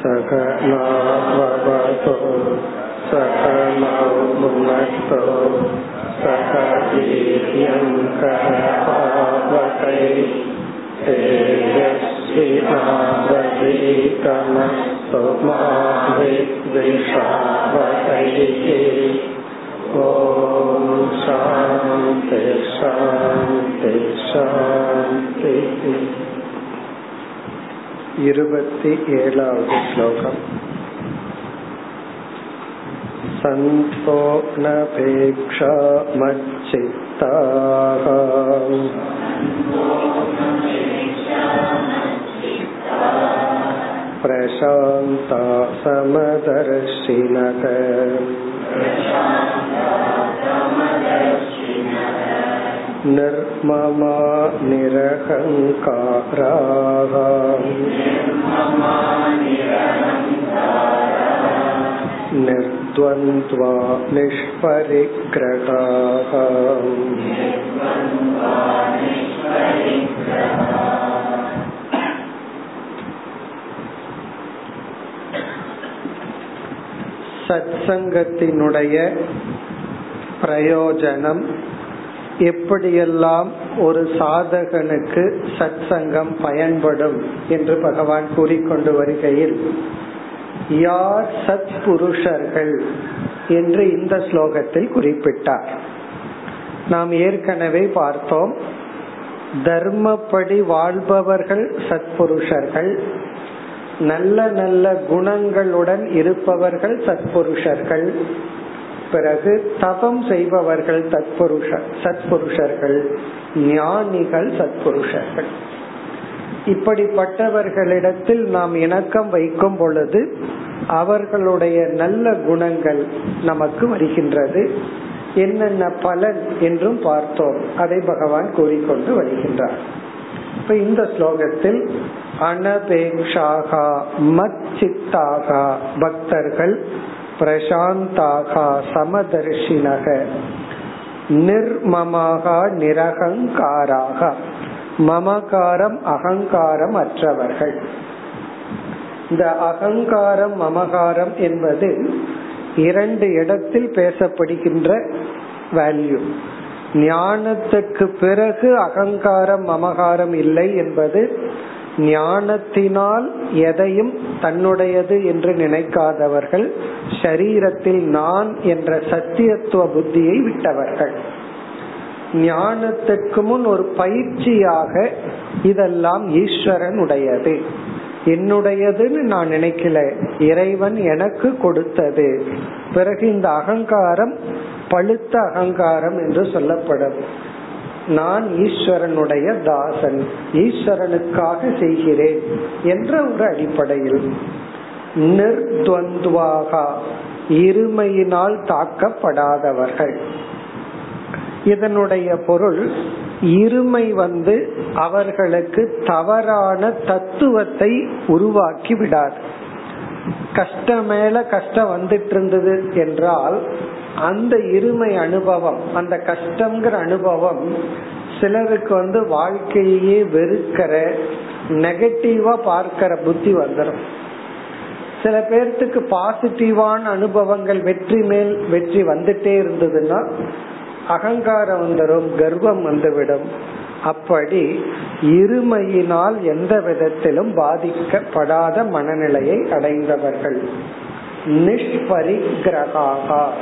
सकनाववतु सकनौ भुनक्तु सह वीर्यङ्करपावकै तेजस्विनावधीतमस्तु मा विद्विषावकैः ॐ शान्ति शान्ति शान्तिः वद् श्लोकम् सन्तो नपेक्षा मच्चित्ताः प्रशान्ता समदर्शिनत निर्ममा निरहङ्काराः निर्द्वन्द्वा निष्परिग्रहाः சத்சங்கத்தினுடைய பிரயோஜனம் எப்படியெல்லாம் ஒரு சாதகனுக்கு சத் சங்கம் பயன்படும் என்று பகவான் கூறிக்கொண்டு வருகையில் யார் சத் புருஷர்கள் என்று இந்த ஸ்லோகத்தில் குறிப்பிட்டார். நாம் ஏற்கனவே பார்த்தோம் தர்மப்படி வாழ்பவர்கள் சத்புருஷர்கள் நல்ல நல்ல குணங்களுடன் இருப்பவர்கள் சத்புருஷர்கள் பிறகு தபம் செய்பவர்கள் தத்புருஷ சத்புருஷர்கள் ஞானிகள் சத்புருஷர்கள். இப்படிப்பட்டவர்களிடத்தில் நாம் இணக்கம் வைக்கும் பொழுது அவர்களுடைய நல்ல குணங்கள் நமக்கு வருகின்றது. என்னென்ன பலன் என்றும் பார்த்தோம். அதை பகவான் கூறிக்கொண்டு வருகின்றார். இப்ப இந்த ஸ்லோகத்தில் அனபேக்ஷாகா மச்சித்தாகா பக்தர்கள் பிரசாந்தாக சமதர்ஷினக நிர்மமாக நிரகங்காராக. மமகாரம் அகங்காரம் அற்றவர்கள். இந்த அகங்காரம் மமகாரம் என்பது இரண்டு இடத்தில் பேசப்படுகின்ற வேல்யூ ஞானத்துக்கு பிறகு அகங்காரம் மமகாரம் இல்லை என்பது ஞானத்தினால் எதையும் தன்னுடையது என்று நினைக்காதவர்கள் சரீரத்தில் நான் என்ற சத்தியத்துவ புத்தியை விட்டவர்கள். ஞானத்துக்கு முன் ஒரு பயிற்சியாக இதெல்லாம் ஈஸ்வரன் உடையது. என்னுடையதுன்னு நான் நினைக்கல. இறைவன் எனக்கு கொடுத்தது. பிறகு இந்த அகங்காரம் பழுத்த அகங்காரம் என்று சொல்லப்படும். நான் ஈஸ்வரனுடைய தாசன் ஈஸ்வரனுக்காக செய்கிறேன் என்ற ஒரு அடிப்படையில் நிர்துவந்துவாக இருமையினால் தாக்கப்படாதவர்கள். இதனுடைய பொருள் இருமை வந்து அவர்களுக்கு தவறான தத்துவத்தை உருவாக்கி விடாது கஷ்ட மேல கஷ்டம் வந்துட்டு இருந்தது என்றால் அந்த இருமை அனுபவம் அந்த கஷ்டம்ங்கிற அனுபவம் சிலருக்கு வந்து வாழ்க்கையே வெறுக்கிற நெகட்டிவா பார்க்கிற புத்தி வந்துடும் சில பேர்த்துக்கு பாசிட்டிவான அனுபவங்கள் வெற்றி மேல் வெற்றி வந்துட்டே இருந்ததுன்னா அகங்காரம் வந்துடும் கர்வம் வந்துவிடும். அப்படி இருமையினால் எந்த விதத்திலும் பாதிக்கப்படாத மனநிலையை அடைந்தவர்கள். நிஷ்பரிகிரகாகா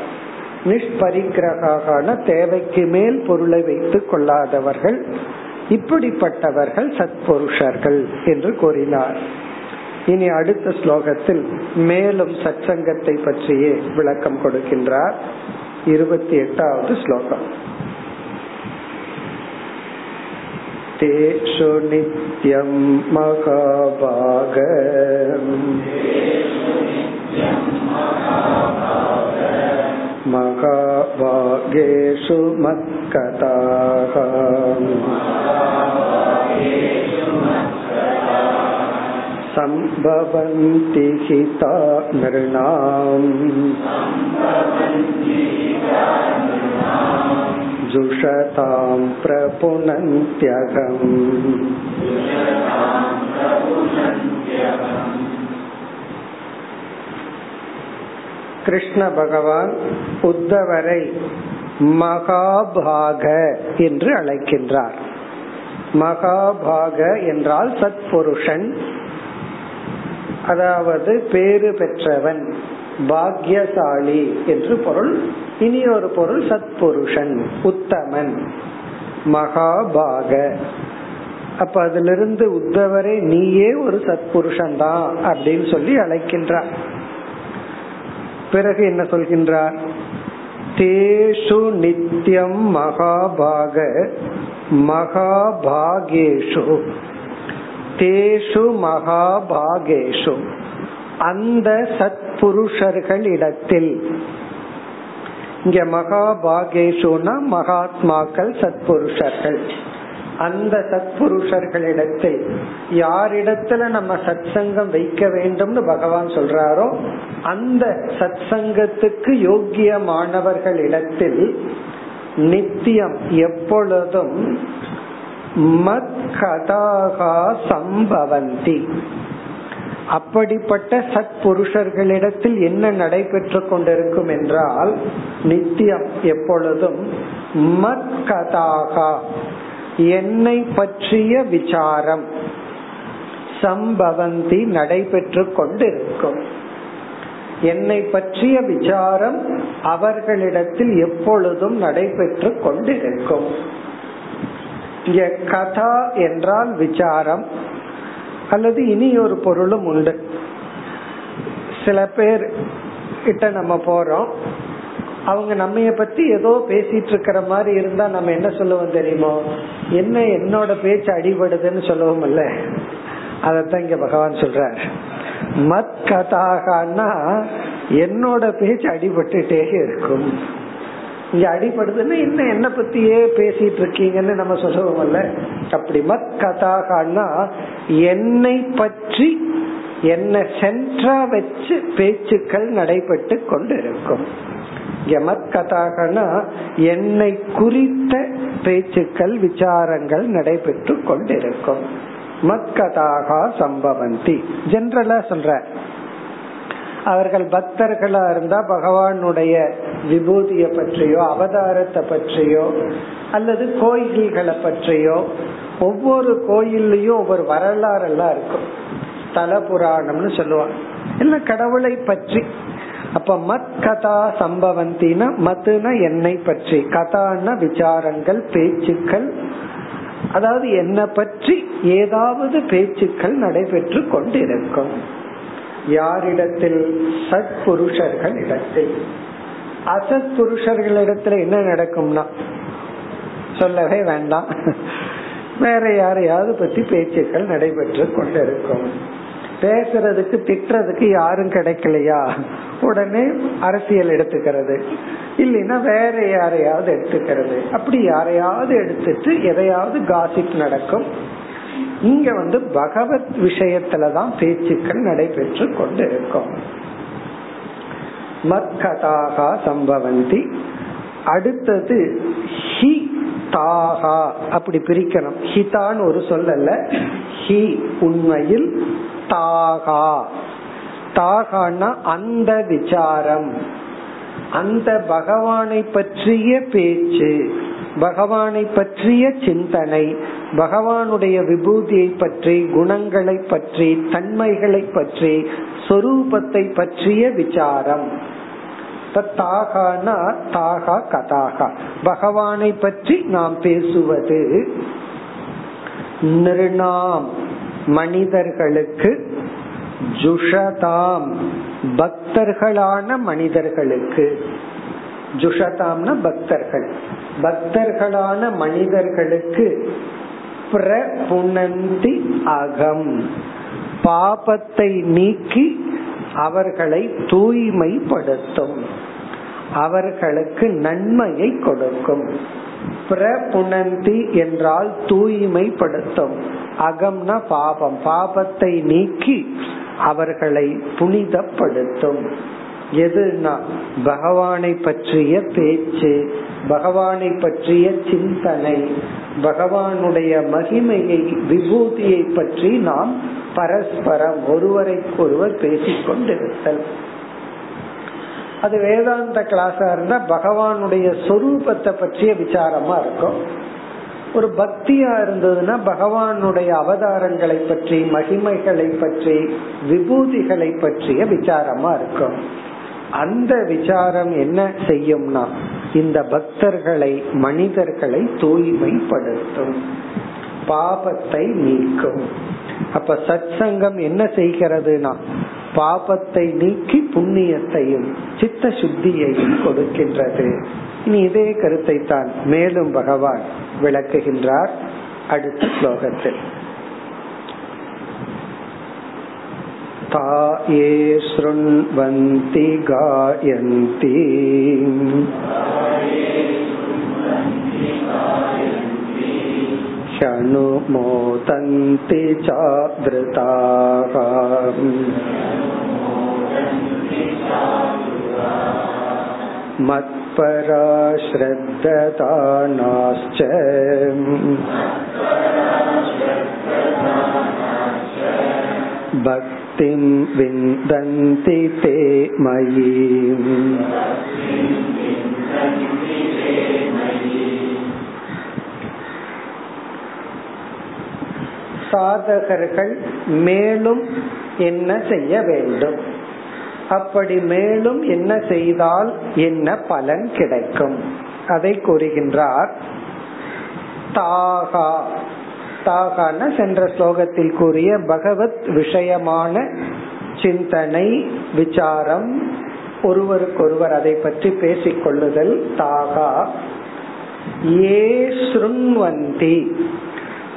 நிஷ்பரிகிரகான தேவைக்கு மேல் பொருளை வைத்துக் கொள்ளாதவர்கள் இப்படிப்பட்டவர்கள் சத்புருஷர்கள் என்று கூறினார் இனி அடுத்த ஸ்லோகத்தில் மேலும் சச்சங்கத்தை பற்றியே விளக்கம் கொடுக்கின்றார் இருபத்தி எட்டாவது ஸ்லோகம் तेषु नित्यं महाभाग महाभागेषु मत्कथाः सम्भवन्ति हिता नृणाम् जुषतां प्रपुनन्त्यगम् கிருஷ்ண பகவான் உத்தவரை மகாபாக என்று அழைக்கின்றார். மகாபாக என்றால் சத்புருஷன் அதாவது பேரு பெற்றவன் பாக்யசாலி என்று பொருள். இனி ஒரு பொருள் சத்புருஷன் உத்தமன் மகாபாக. அப்ப அதிலிருந்து உத்தவரே நீயே ஒரு சத்புருஷன் தான் அப்படின்னு சொல்லி அழைக்கின்றார். பிறகு என்ன சொல்கின்றார்? தேஷு நித்தியம் மகாபாக மகாபாகேஷு. தேஷு மகாபாகேஷு. அந்த சத்புருஷர்களிடத்தில். இங்க மகாபாகேஷுனா மகாத்மாக்கள் சத்புருஷர்கள். அந்த சத்புருஷர்களிடத்தில் யாரிடத்துல நம்ம சத் சங்கம் வைக்க வேண்டும்னு பகவான் சொல்றாரோ அந்த சத் சங்கத்துக்கு யோக்கியமானவர்களிடத்தில் நித்தியம் எப்பொழுதும் மத் கதாகா சம்பவந்தி. அப்படிப்பட்ட சத் புருஷர்களிடத்தில் என்ன நடைபெற்று கொண்டிருக்கும் என்றால் நித்தியம் எப்பொழுதும் மத் கதாகா. என்னை பற்றிய விசாரம் சம்பவந்தி நடைபெற்று கொண்டிருக்கும். என்னை பற்றிய விசாரம் அவர்களிடத்தில் எப்பொழுதும் நடைபெற்று கொண்டிருக்கும். கதா என்றால் விசாரம். அல்லது இனி ஒரு பொருளும் உண்டு. சில பேர் கிட்ட நம்ம போறோம். அவங்க நம்ம பத்தி ஏதோ பேசிட்டு இருக்கிற மாதிரி இருந்தா நம்ம என்ன சொல்லுவோம் தெரியுமோ? என்ன என்னோட பேச்சு அடிபடுதுன்னு சொல்லுவோம் இல்ல? அதத்தான் இங்க பகவான் சொல்றார். மத் கதாகனா என்னோட பேச்சு அடிபட்டுட்டே இருக்கும். இங்க அடிபடுதுன்னா என்ன என்ன பத்தியே பேசிட்டு இருக்கீங்கன்னு நம்ம சொல்லுவோம்ல அப்படி மத் கதாகனா என்னை பற்றி என்ன சென்ட்ரா வச்சு பேச்சுக்கள் நடைபெற்று கொண்டு இருக்கும் யமத்கதாகனா என்னை குறித்த பேச்சுக்கள் விசாரங்கள் நடைபெற்று கொண்டிருக்கும். மத்கதாகா சம்பவந்தி. ஜென்ரலா சொல்ற. அவர்கள் பக்தர்களா இருந்தா பகவானுடைய விபூதிய பற்றியோ அவதாரத்தை பற்றியோ அல்லது கோயில்களை பற்றியோ ஒவ்வொரு கோயில்லையும் ஒவ்வொரு வரலாறு எல்லாம் இருக்கும். தல புராணம்னு சொல்லுவாங்க. இல்ல கடவுளை பற்றி அப்ப மத் கதா சம்பவந்தினா மத்துனா என்னை பற்றி. கதான விசாரங்கள் பேச்சுக்கள். அதாவது என்னை பற்றி ஏதாவது பேச்சுக்கள் நடைபெற்று கொண்டிருக்கும். யாரிடத்தில்? சத்புருஷர்கள் இடத்தில். அசத் புருஷர்களிடத்துல என்ன நடக்கும்னா? சொல்லவே வேண்டாம். வேற யாரையாவது பத்தி பேச்சுக்கள் நடைபெற்று கொண்டிருக்கும். பேசுறதுக்கு திட்டுறதுக்கு யாரும் கிடைக்கலையா? உடனே அரசியல் எடுத்துக்கிறது. இல்லைன்னா வேற யாரையாவது எடுத்துக்கிறது. அப்படி யாரையாவது எடுத்துட்டு எதையாவது காசிப் நடக்கும். இங்க வந்து பகவத் விஷயத்துலதான் பேச்சுக்கள் நடைபெற்று கொண்டு இருக்கும் மத்கதாகா சம்பவந்தி. அடுத்தது ஹி தாகா. அப்படி பிரிக்கணும். ஹிதான் ஒரு சொல் ஹி உண்மையில் தாகா. தாகான்னா அந்த விசாரம். அந்த பகவானை பற்றிய பேச்சு பகவானை பற்றிய சிந்தனை பகவானுடைய விபூதியை பற்றி குணங்களை பற்றி தன்மைகளை பற்றி சொரூபத்தை பற்றிய விசாரம். தாகானா தாகா கதாகா. பகவானை பற்றி நாம் பேசுவது நிர்ணாம். மனிதர்களுக்கு ஜுஷதாம் பக்தர்களான மனிதர்களுக்கு. ஜுஷதாம்னா பக்தர்கள். பக்தர்களான மனிதர்களுக்கு பிரபுணந்தி அகம். பாபத்தை நீக்கி அவர்களை தூய்மைப்படுத்தும். அவர்களுக்கு நன்மையை கொடுக்கும். பிரபுணந்தி என்றால் தூய்மைப்படுத்தும். அகம்னா பாபம். பாபத்தை நீக்கி அவர்களை புனிதப்படுத்தும். எதுனா பகவானை பற்றிய பேச்சு பகவானை பற்றிய சிந்தனை பகவானுடைய மகிமையை விபூதியை பற்றி நாம் பரஸ்பரம் ஒருவரைக்கொருவர் பேசிக்கொண்டிருத்தல் அது வேதாந்த கிளாஸா இருந்தா பகவானுடைய சொரூபத்தை பற்றிய விசாரமா இருக்கும். ஒரு பக்தியா இருந்ததுன்னா பகவானுடைய அவதாரங்களை பற்றி மகிமைகளை பற்றி விபூதிகளை பற்றிய விசாரமா இருக்கும். அந்த விசாரம் என்ன செய்யும்னா இந்த பக்தர்களை மனிதர்களை தூய்மைப்படுத்தும். பாபத்தை நீக்கும். அப்ப சத் சங்கம் என்ன செய்கிறதுனா பாபத்தை நீக்கி புண்ணியத்தையும் சித்த சுத்தியையும் கொடுக்கின்றது. இனி இதே கருத்தை தான் மேலும் பகவான் விளக்குகின்றார் அடுத்த ஸ்லோகத்தில் ताये शृण्वन्ति गायन्ति ह्यनुमोदन्ति चादृताः मत्परा श्रद्धदानाश्च भक्तिं विन्दन्ति ते मयि சாதகர்கள் மேலும் என்ன செய்ய வேண்டும் அப்படி மேலும் என்ன செய்தால் என்ன பலன் கிடைக்கும்? அதை கூறுகின்றார். தாகா. தாகான சென்ற ஸ்லோகத்தில் கூறிய பகவத் விஷயமான சிந்தனை விசாரம் ஒருவருக்கொருவர் அதை பற்றி பேசிக் கொள்ளுதல் தாகா. ஏ சுருண்வந்தி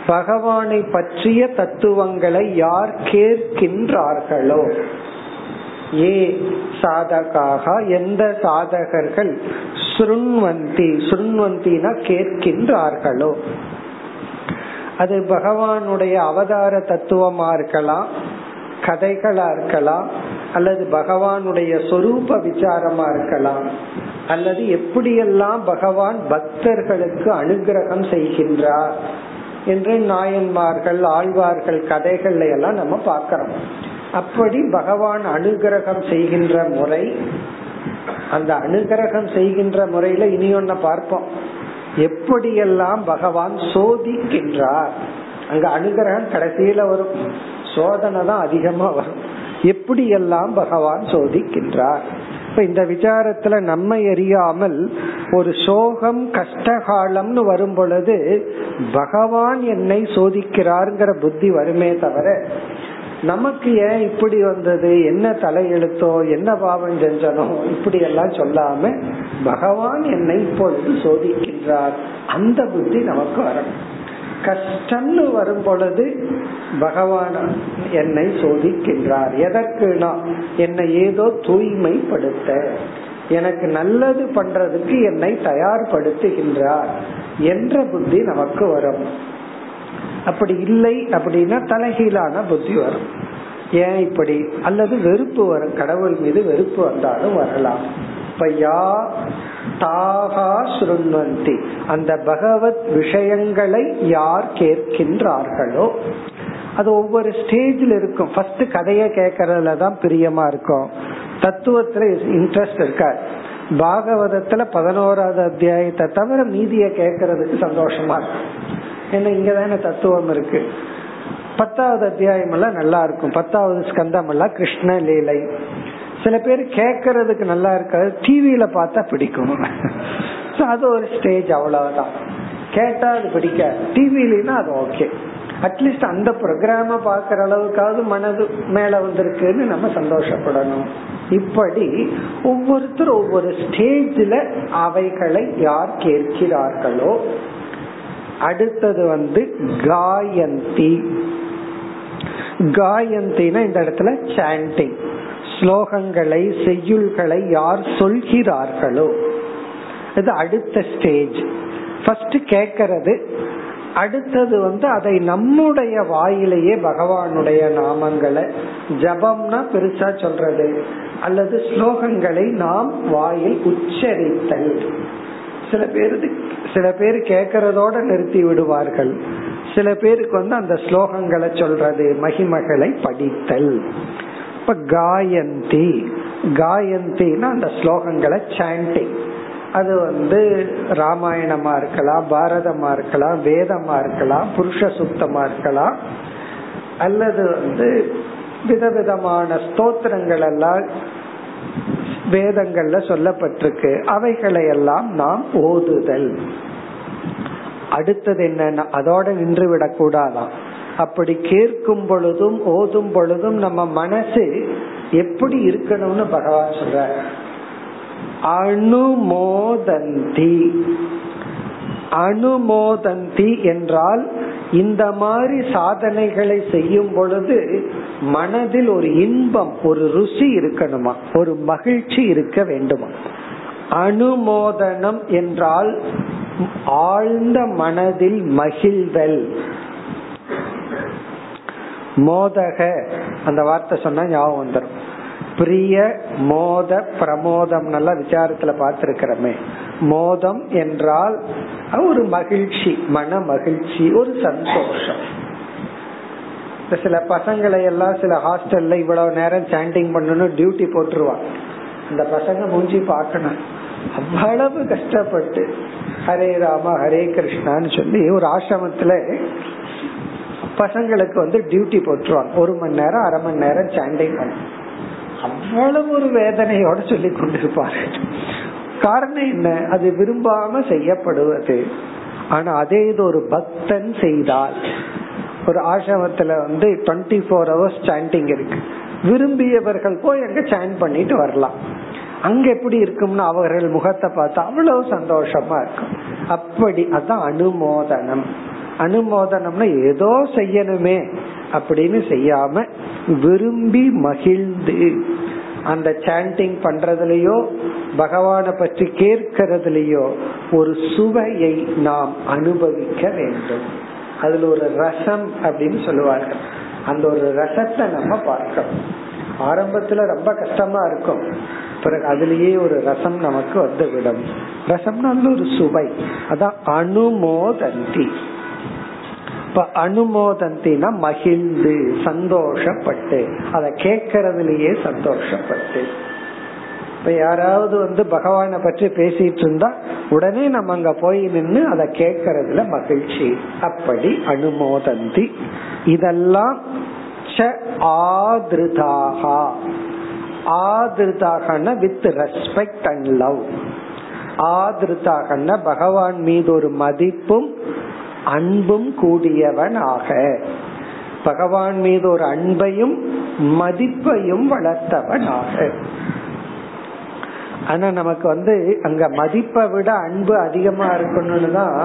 பகவானை பற்றிய தத்துவங்களை யார் கேட்கின்றார்களோ? ஏ சாதகாக? எந்த சாதகர்கள் சுருண்வந்தி? சுருண்வந்தினா கேட்கின்றார்களோ. அது பகவானுடைய அவதார தத்துவமா இருக்கலாம் கதைகளா இருக்கலாம் அல்லது பகவானுடைய சொரூப விசாரமா இருக்கலாம் அல்லது எப்படியெல்லாம் பகவான் பக்தர்களுக்கு அனுகிரகம் செய்கின்றார் என்று நாயன்மார்கள் ஆழ்வார்கள் கதைகள்ல எல்லாம் நம்ம பார்க்கிறோம். அப்படி பகவான் அனுகிரகம் செய்கின்ற முறை அந்த அனுகிரகம் செய்கின்ற முறையில இனி ஒன்ன பார்ப்போம். எப்படியெல்லாம் பகவான் சோதிக்கின்றார்? அங்க அனுகிரகம் கடைசியில வரும். சோதனை தான் அதிகமா வரும். எப்படியெல்லாம் பகவான் சோதிக்கின்றார்? இப்ப இந்த விசாரத்துல நம்மை அறியாமல் ஒரு சோகம் கஷ்டகாலம்னு வரும் பொழுது பகவான் என்னை சோதிக்கிறார்ங்கிற புத்தி வருமே தவிர நமக்கு ஏன் இப்படி வந்தது? என்ன தலையெழுத்தோ? என்ன பாவம் செஞ்சனோ? இப்படி எல்லாம் சொல்லாம பகவான் என்னை இப்பொழுது சோதிக்கின்றார். அந்த புத்தி நமக்கு வரணும். கஷ்டம்னு வரும் பொழுது பகவான் என்னை சோதிக்கின்றார். எதற்குனா என்னை ஏதோ தூய்மைப்படுத்த. எனக்கு நல்லது பண்றதுக்கு என்னை தயார்படுத்துகின்றார் என்ற புத்தி நமக்கு வரும். அப்படி இல்லை அப்படின்னா தலைகீழான புத்தி வரும். ஏன் இப்படி? அல்லது வெறுப்பு வரும். கடவுள் மீது வெறுப்பு வந்தாலும் வரலாம். இப்ப யா தாகா சுருண்வந்தி. அந்த பகவத் விஷயங்களை யார் கேட்கின்றார்களோ அது ஒவ்வொரு ஸ்டேஜில் இருக்கும். ஃபர்ஸ்ட் கதையை கேட்கறதுல தான் பிரியமா இருக்கும். தத்துவத்துல இன்ட்ரெஸ்ட் இருக்காது. பாகவதத்துல பதினோராவது அத்தியாயத்தை தவிர மீதிய கேட்கறதுக்கு சந்தோஷமா இருக்கும். ஏன்னா இங்கதான தத்துவம் இருக்கு. பத்தாவது அத்தியாயம் எல்லாம் நல்லா இருக்கும். பத்தாவது ஸ்கந்தம் எல்லாம் கிருஷ்ண லீலை. சில பேர் கேக்குறதுக்கு நல்லா இருக்காது டிவியில பார்த்தா பிடிக்கும். அது ஒரு ஸ்டேஜ் அவ்வளவுதான். கேட்டா அது பிடிக்க டிவிலனா அது ஓகே அட்லீஸ்ட் அந்த ப்ரோக்ராம பாக்குற அளவுக்காவது மனது மேல வந்திருக்குன்னு நம்ம சந்தோஷப்படணும். இப்படி ஒவ்வொருத்தர் ஒவ்வொரு ஸ்டேஜ்ல அவைகளை யார் கேட்கிறார்களோ அடுத்தது வந்து காயந்தி. காயந்தினா இந்த இடத்துல சாண்டிங் ஸ்லோகங்களை செய்யுள்களை யார் சொல்கிறார்களோ. இது அடுத்த ஸ்டேஜ் ஃபர்ஸ்ட் கேக்கிறது அடுத்தது வந்து அதை நம்முடைய வாயிலேயே பகவானுடைய நாமங்களை ஜபம்னா பெருசா சொல்றது அல்லது ஸ்லோகங்களை நாம் வாயில் உச்சரித்தல். சில பேருக்கு சில பேர் கேட்கறதோட நிறுத்தி விடுவார்கள். சில பேருக்கு வந்து அந்த ஸ்லோகங்களை சொல்றது மகிமகளை படித்தல். இப்ப காயந்தி காயந்தின்னா அந்த ஸ்லோகங்களை சாண்டிங் அது வந்து ராமாயணமா இருக்கலாம் பாரதமா இருக்கலாம் வேதமா இருக்கலாம் புருஷ சுத்தமா இருக்கலாம். அல்லது வந்து விதவிதமான ஸ்தோத்திரங்கள் எல்லாம் வேதங்கள்ல சொல்லப்பட்டிருக்கு. அவைகளை எல்லாம் நாம் ஓதுதல். அடுத்தது என்னன்னா அதோட நின்று விடக்கூடாதாம் அப்படி கேட்கும் பொழுதும் ஓதும் பொழுதும் நம்ம மனசு எப்படி இருக்கணும்னு பகவான் சொல்ற அனுமோதந்தி. அனுமோதந்தி என்றால் இந்த மாதிரி சாதனைகளை செய்யும் பொழுது மனதில் ஒரு இன்பம் ஒரு ருசி இருக்கணுமா? ஒரு மகிழ்ச்சி இருக்க வேண்டுமா? அனுமோதனம் என்றால் ஆழ்ந்த மனதில் மகிழ்தல். மோதக அந்த வார்த்தை சொன்னா ஞாபகம் வந்துடும் பிரிய மோத பிரமோதம் நல்லா விசாரத்துல பார்த்திருக்கிறோமே. மோதம் என்றால் ஒரு மகிழ்ச்சி மன மகிழ்ச்சி ஒரு சந்தோஷம். சில பசங்களை எல்லாம் சில ஹாஸ்டல்ல இவ்வளவு நேரம் சாண்டிங் பண்ணணும் டியூட்டி போட்டுருவாங்க. அந்த பசங்க மூஞ்சி பார்க்கணும். அவ்வளவு கஷ்டப்பட்டு ஹரே ராம ஹரே கிருஷ்ணான்னு சொல்லி ஒரு ஆசிரமத்துல பசங்களுக்கு வந்து டியூட்டி போட்டுருவாங்க. ஒரு மணி நேரம் அரை மணி நேரம் சாண்டிங் பண்ணும் அவ்வளவு ஒரு வேதனையோட சொல்லி கொண்டிருப்பாரு. காரணம் என்ன? அது விரும்பாம செய்யப்படுவது. ஆனா அதே இது ஒரு பக்தன் செய்தால். ஒரு ஆசிரமத்துல வந்து டுவெண்ட்டி ஃபோர் ஹவர்ஸ் சாண்டிங் இருக்கு. விரும்பியவர்கள் போய் அங்க சாண்ட் பண்ணிட்டு வரலாம். அங்க எப்படி இருக்கும்னு அவர்கள் முகத்தை பார்த்தா அவ்வளவு சந்தோஷமா இருக்கும். அப்படி அதான் அனுமோதனம். அனுமோதனம்னா ஏதோ செய்யணுமே அப்படின்னு செய்யாம விரும்பி மகிழ்ந்து அந்த சாண்டிங் பண்றதுலயோ பகவானை பற்றி கேட்கறதுலயோ ஒரு சுவையை நாம் அனுபவிக்க வேண்டும். அதுல ஒரு ரசம் அப்படின்னு சொல்லுவார்கள். அந்த ஒரு ரசத்தை நம்ம பார்க்கணும். ஆரம்பத்துல ரொம்ப கஷ்டமா இருக்கும். பிறகு அதுலயே ஒரு ரசம் நமக்கு வந்து விடும். ரசம்னா ஒரு சுவை. அதான் அனுமோதந்தி. இப்ப அனுமோதந்தினா மகிழ்ந்து சந்தோஷப்பட்டு. அதை கேட்கறதுலயே சந்தோஷப்பட்டு. இப்ப யாராவது வந்து பகவான பற்றி பேசிட்டு இருந்தா உடனே நம்ம அங்க போய் நின்று அதை கேட்கறதுல மகிழ்ச்சி. அப்படி அனுமோதந்தி. இதெல்லாம் ஆதிருதாகா ஆதிருதாகன வித் ரெஸ்பெக்ட் அண்ட் லவ் ஆதிருதாகன பகவான் மீது ஒரு மதிப்பும் அன்பும் கூடியவன் ஆக பகவான் மீது ஒரு அன்பையும் மதிப்பையும் வளர்த்தவன் ஆக ஆனா நமக்கு வந்து அங்க மதிப்பை விட அன்பு அதிகமா இருக்கணும்னு தான்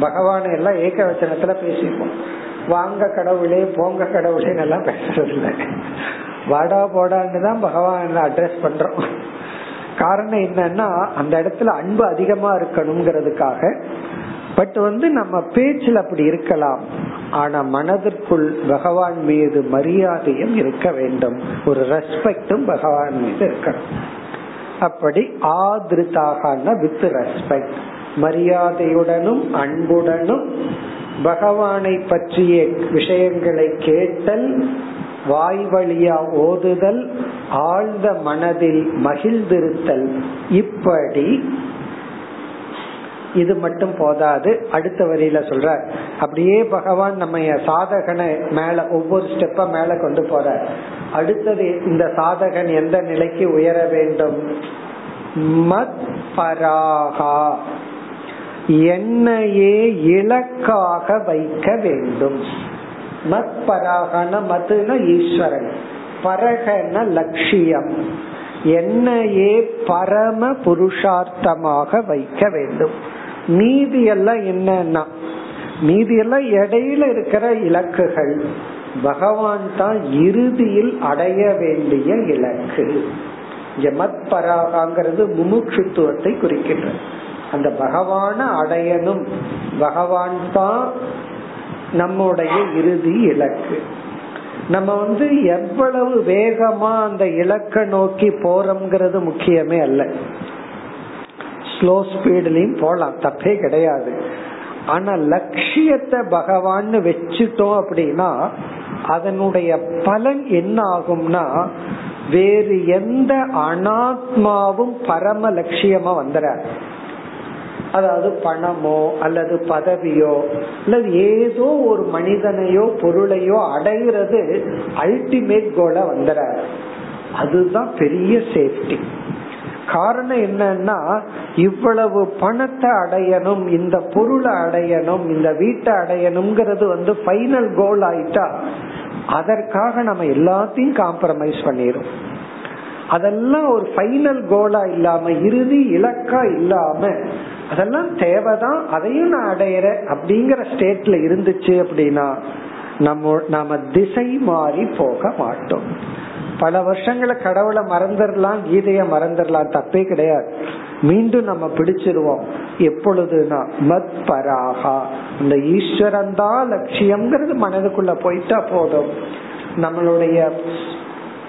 பகவான் எல்லாம் ஏக வச்சனத்துல பேசிப்போம் வாங்க கடவுளே போங்க கடவுளே எல்லாம் பேசுறது இல்லை வாடா போடான்னு தான் பகவான் அட்ரஸ் பண்றோம். காரணம் என்னன்னா அந்த இடத்துல அன்பு அதிகமா இருக்கணுங்கிறதுக்காக பட் வந்து நம்ம பேச்சில் அப்படி இருக்கலாம். ஆனா மனதிற்குள் பகவான் மீது மரியாதையும் இருக்க வேண்டும். ஒரு ரெஸ்பெக்டும் பகவான் மீது இருக்கணும். அப்படி ஆதிருத்தாக வித் ரெஸ்பெக்ட் மரியாதையுடனும் அன்புடனும் பகவானை பற்றிய விஷயங்களை கேட்டல் வாய் வழியா ஓதுதல் ஆழ்ந்த மனதில் மகிழ்ந்திருத்தல். இப்படி இது மட்டும் போதாது அடுத்த வரியில சொல்ற அப்படியே பகவான் நம்ம சாதகனை மேல ஒவ்வொரு ஸ்டெப்ப மேல கொண்டு போற அடுத்தது இந்த சாதகன் எந்த நிலைக்கு உயர வேண்டும்? மத் பராகா. என்னையே இலக்காக வைக்க வேண்டும். மத் பராகன மதுன ஈஸ்வரன். பரகன லட்சியம். என்னையே பரம புருஷார்த்தமாக வைக்க வேண்டும். மீதி எல்லாம் என்னன்னா மீதி எல்லாம் இடையில இருக்கிற இலக்குகள். பகவான் தான் இறுதியில் அடைய வேண்டிய இலக்கு. மத் பராகாங்கிறது முமுட்சுத்துவத்தை குறிக்கின்றது. அந்த பகவான அடையணும். பகவான் தான் நம்முடைய இறுதி இலக்கு. நம்ம வந்து எவ்வளவு வேகமா அந்த இலக்க நோக்கி போறோம்ங்கிறது முக்கியமே அல்ல. ஸ்லோ ஸ்பீட்லயும் போலாம். தப்பே கிடையாது. ஆனா லட்சியத்தை பகவான் வச்சுட்டோம் அப்படின்னா அதனுடைய பலன் என்ன ஆகும்னா வேறு எந்த அனாத்மாவும் பரம லட்சியமா வந்துடாது அதாவது பணமோ அல்லது பதவியோ அல்லது ஏதோ ஒரு மனிதனையோ பொருளையோ அடைகிறது அல்டிமேட் கோல வந்துடாது அதுதான் பெரிய சேஃப்டி காரணம் என்னன்னா இவ்வளவு பணத்தை அடையணும் இந்த பொருளை அடையணும் இந்த வீட்டை அடையணுங்கிறது வந்து ஃபைனல் கோல் ஆயிட்டா அதற்காக நம்ம எல்லாத்தையும் காம்ப்ரமைஸ் பண்ணிடும் அதெல்லாம் ஒரு ஃபைனல் கோலா இல்லாம இறுதி இலக்கா இல்லாம அதெல்லாம் தேவைதான் அதையும் நான் அடையிறேன் அப்படிங்கிற ஸ்டேட்ல இருந்துச்சு அப்படின்னா நம்ம நாம திசை மாறி போக மாட்டோம். பல வருஷங்கள கடவுளை மறந்துடலாம் கீதைய மறந்துடலாம் தப்பே கிடையாது. மீண்டும் நம்ம பிடிச்சிருவோம். எப்பொழுதுனா மத் பராகா இந்த ஈஸ்வரன் தான் லட்சியம்ங்கிறது மனதுக்குள்ள போயிட்டா போதும். நம்மளுடைய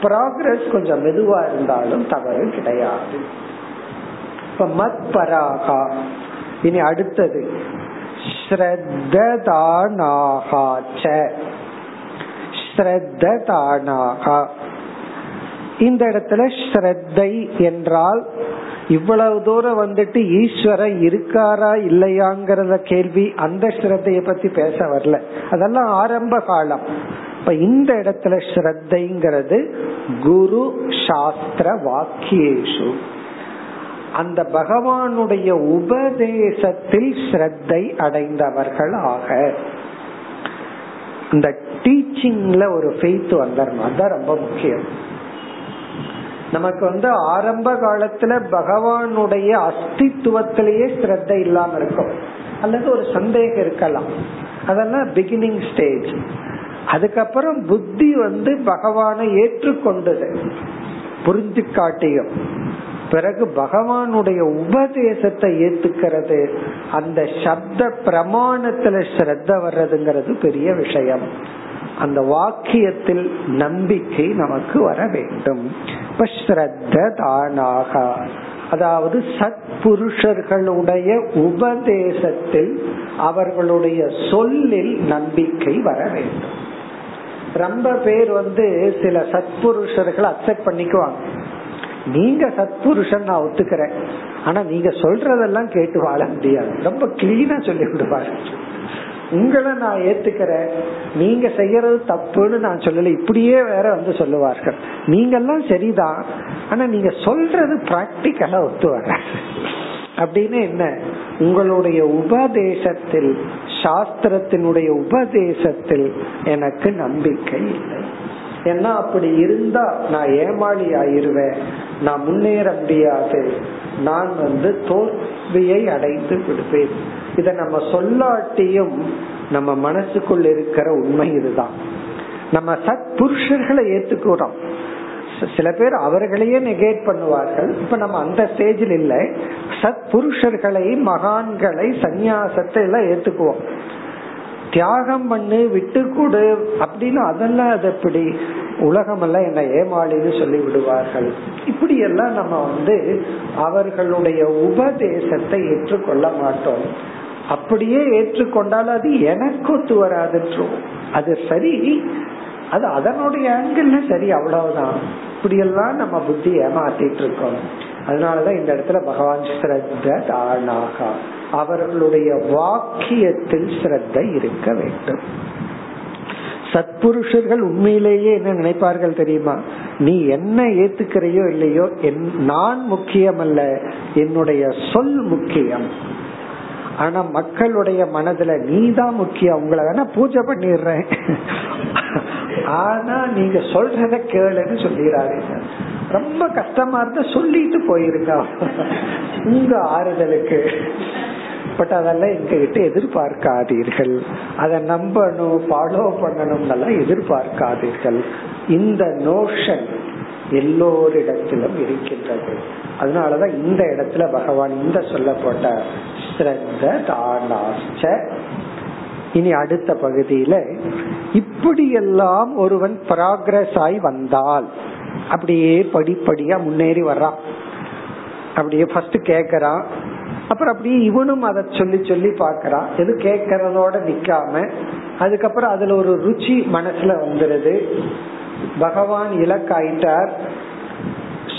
ப்ராக்ரஸ் கொஞ்சம் மெதுவா இருந்தாலும் தவறு கிடையாது. இப்ப மத் பராகா இனி அடுத்தது. ஸ்ரத்ததானாகாச்ச ஸ்ரத்ததானாகா இந்த இடத்துல ஸ்ரத்தை என்றால் இவ்வளவு தூரம் வந்துட்டு ஈஸ்வரன் இருக்காரா இல்லையாங்கிறத கேள்வி அந்த ஸ்ரத்தைய பத்தி பேச வரல. அதெல்லாம் ஆரம்ப காலம். இப்ப இந்த இடத்துல ஸ்ரத்தைங்கிறது குரு சாஸ்திர வாக்கியேஷு. அந்த பகவானுடைய உபதேசத்தில் ஸ்ரத்தை அடைந்தவர்கள் ஆக. இந்த டீச்சிங்ல ஒரு ஃபெய்த் வந்துடணும் அதுதான் ரொம்ப முக்கியம். நமக்கு வந்து ஆரம்ப காலத்துல பகவானுடைய அஸ்தித்துவத்திலேயே ஸ்ரத்த இல்லாம இருக்கும். அல்லது ஒரு சந்தேகம் இருக்கலாம். அதெல்லாம் பிகினிங் ஸ்டேஜ் அதுக்கப்புறம் புத்தி வந்து பகவானை ஏற்றுக்கொண்டது. புரிஞ்சு காட்டியும் பிறகு பகவானுடைய உபதேசத்தை ஏத்துக்கிறது. அந்த சப்த பிரமாணத்துல ஸ்ரத்த வர்றதுங்கிறது பெரிய விஷயம். வாக்கியத்தில் நம்பிக்கை நமக்கு வர வேண்டும். இப்ப ஸ்ரத்த தானாக. அதாவது சத்புருஷர்களுடைய உபதேசத்தில் அவர்களுடைய சொல்லில் நம்பிக்கை வர வேண்டும். ரொம்ப பேர் வந்து சில சத்புருஷர்களை அக்செப்ட் பண்ணிக்குவாங்க. நீங்க சத்புருஷன் நான் ஒத்துக்கிறேன். ஆனா நீங்க சொல்றதெல்லாம் கேட்டு வாழ முடியாது. ரொம்ப கிளீனா சொல்லி விடுவாரு உங்களை நான் ஏத்துக்கிறேன். நீங்க செய்யறது தப்புன்னு நான் சொல்லல. இப்படியே வேற வந்து சொல்லுவார்கள். நீங்கெல்லாம் சரிதான். ஆனா நீங்க சொல்றது பிராக்டிக்கலா ஒத்து வர அப்படின்னு என்ன? உங்களுடைய உபதேசத்தில் சாஸ்திரத்தினுடைய உபதேசத்தில் எனக்கு நம்பிக்கை இல்லை. ஏன்னா அப்படி இருந்தா நான் ஏமாளி ஆயிருவேன். நான் முன்னேற முடியாது. நான் வந்து தோல்வியை அடைந்து விடுவேன். இத நம்ம சொல்லாட்டியும் நம்ம மனசுக்குள்ள இருக்கிற உண்மை இதுதான். நம்ம சத் புருஷர்களை ஏத்துக்கிறோம் சில பேர் அவர்களையே நெகேட் பண்ணுவார்கள். இப்ப நம்ம அந்த ஸ்டேஜில் இல்லை. சத் புருஷர்களை மகான்களை சந்நியாசத்தை எல்லாம் ஏத்துக்குவோம். தியாகம் பண்ணு விட்டு கொடு அப்படின்னு அதெல்லாம் அது எப்படி உலகம் எல்லாம் என்ன ஏமாளின்னு சொல்லி விடுவார்கள். இப்படி எல்லாம் நம்ம வந்து அவர்களுடைய உபதேசத்தை ஏற்றுக்கொள்ள மாட்டோம். அப்படியே ஏற்றுக்கொண்டால் அது எனக்கு ஒத்து வராதுன்றோம் அது சரி. அது அதனுடைய ஆங்கிள் சரி அவ்வளவுதான். இப்படியெல்லாம் நம்ம புத்தி ஏமாத்திட்டு இருக்கோம் அதனாலதான் இந்த இடத்துல பகவான் ஸ்ரத்த தானாகா. அவர்களுடைய வாக்கியத்தில் ஸ்ரத்த இருக்க வேண்டும். சத்புருஷர்கள் உண்மையிலேயே என்ன நினைப்பார்கள் தெரியுமா? நீ என்ன ஏத்துக்கிறையோ இல்லையோ என் நான் முக்கியம் அல்ல என்னுடைய சொல் முக்கியம். ஆனா மக்களுடைய மனதுல நீ தான் முக்கியம். உங்களை வேணா பூஜை பண்ணிடுறேன். ஆனா நீங்க சொல்றத கேளுன்னு சொல்லிடுறாரு ரொம்ப கஷ்டமா இருந்தா சொல்லிட்டு போயிருக்கா உங்க ஆறுதலுக்கு. பட் அதெல்லாம் எங்க கிட்ட எதிர்பார்க்காதீர்கள். அதை நம்பணும் ஃபாலோ பண்ணணும் எதிர்பார்க்காதீர்கள். இந்த நோஷன் எல்லோரிடத்திலும் இருக்கின்றது. அதனாலதான் இந்த இடத்துல பகவான் இந்த சொல்லப்பட்ட ஸ்ரத்த தானாச்ச இனி அடுத்த பகுதியில இப்படியெல்லாம் ஒருவன் ப்ராக்ரஸ் ஆகி வந்தால் அப்படியே படிப்படியா முன்னேறி வர்றான். அப்படியே ஃபர்ஸ்ட் கேக்குறான். அப்புறம் அப்படியே இவனும் அதை சொல்லி சொல்லி பாக்குறான் எது கேக்கிறதோட நிக்காம அதுக்கப்புறம் அதுல ஒரு ருச்சி மனசுல வந்துருது. பகவான் இலக்காயிட்டார்.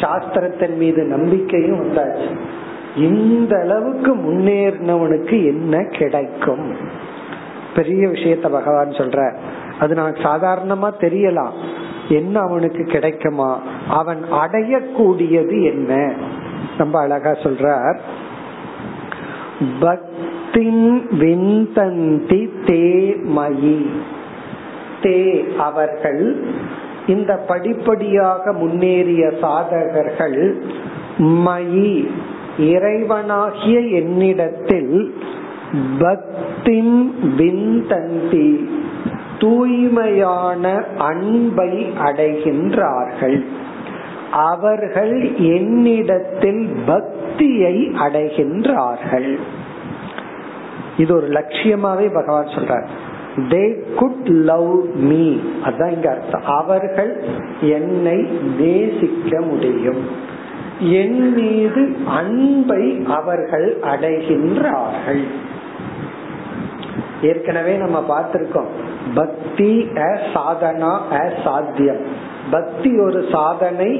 சாஸ்திரத்தின் மீது நம்பிக்கையும் வந்தாச்சு. இந்த அளவுக்கு முன்னேறினவனுக்கு என்ன கிடைக்கும்? பெரிய விஷயத்த பகவான் சொல்ற அது நமக்கு சாதாரணமா தெரியலாம். என்ன அவனுக்கு கிடைக்குமா? அவன் அடையக்கூடியது என்ன? ரொம்ப அழகா சொல்றார். பக்தின் விந்தந்தி தே மயி தே அவர்கள் இந்த படிப்படியாக முன்னேறிய சாதகர்கள் மயி இறைவனாகிய என்னிடத்தில் பக்திம் விந்தந்தி தூய்மையான அன்பை அடைகின்றார்கள். அவர்கள் என்னிடத்தில் பக்தியை அடைகின்றார்கள். இது ஒரு லட்சியமாவே பகவான் சொல்றார். தே குட் லவ் மீ அதான் இங்க அர்த்தம். அவர்கள் என்னை நேசிக்க முடியும். என் மீது அன்பை அவர்கள் அடைகின்றார்கள். ஏற்கனவே நம்ம பார்த்திருக்கோம். பக்தி சாதனா சாத்தியம் பக்தி ஒரு சாதனை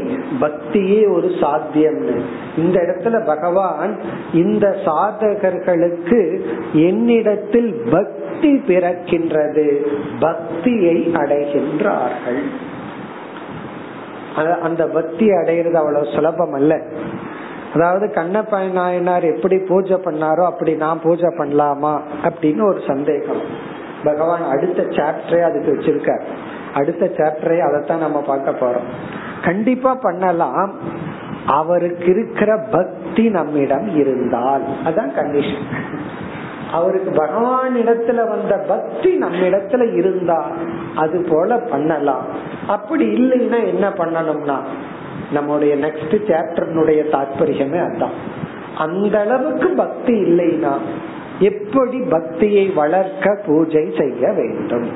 பக்தியே ஒரு சாத்தியம்னு. இந்த இடத்துல பகவான் இந்த சாதகர்களுக்கு என்னிடத்தில் பக்தி பிறக்கின்றது. பக்தியை அடைகின்றார்கள். அந்த பக்தி அடையிறது அவ்வளவு சுலபம் அல்ல அதாவது கண்ணப்ப நாயனார் எப்படி பூஜை பண்ணாரோ அப்படி நான் பூஜை பண்ணலாமா அப்படின்னு ஒரு சந்தேகம். பகவான் அடுத்த சாப்டரே அதுக்கு வச்சிருக்கார். அடுத்த சாப்டரே அதைத்தான் நம்ம பார்க்க போறோம். கண்டிப்பா பண்ணலாம். அவருக்கு இருக்கிற பக்தி நம்மிடம் இருந்தால். அதான் கண்டிஷன் அவருக்கு பகவான் இடத்துல வந்த பக்தி நம்ம இடத்துல இருந்தா அது போல பண்ணலாம். அப்படி இல்லைன்னா என்ன பண்ணணும்னா நம்முடைய நெக்ஸ்ட் சாப்டர்னுடைய தாற்பயமே அதான். அந்த அளவுக்கு பக்தி இல்லைன்னா எப்படி பக்தியை வளர்க்க பூஜை செய்ய வேண்டும்?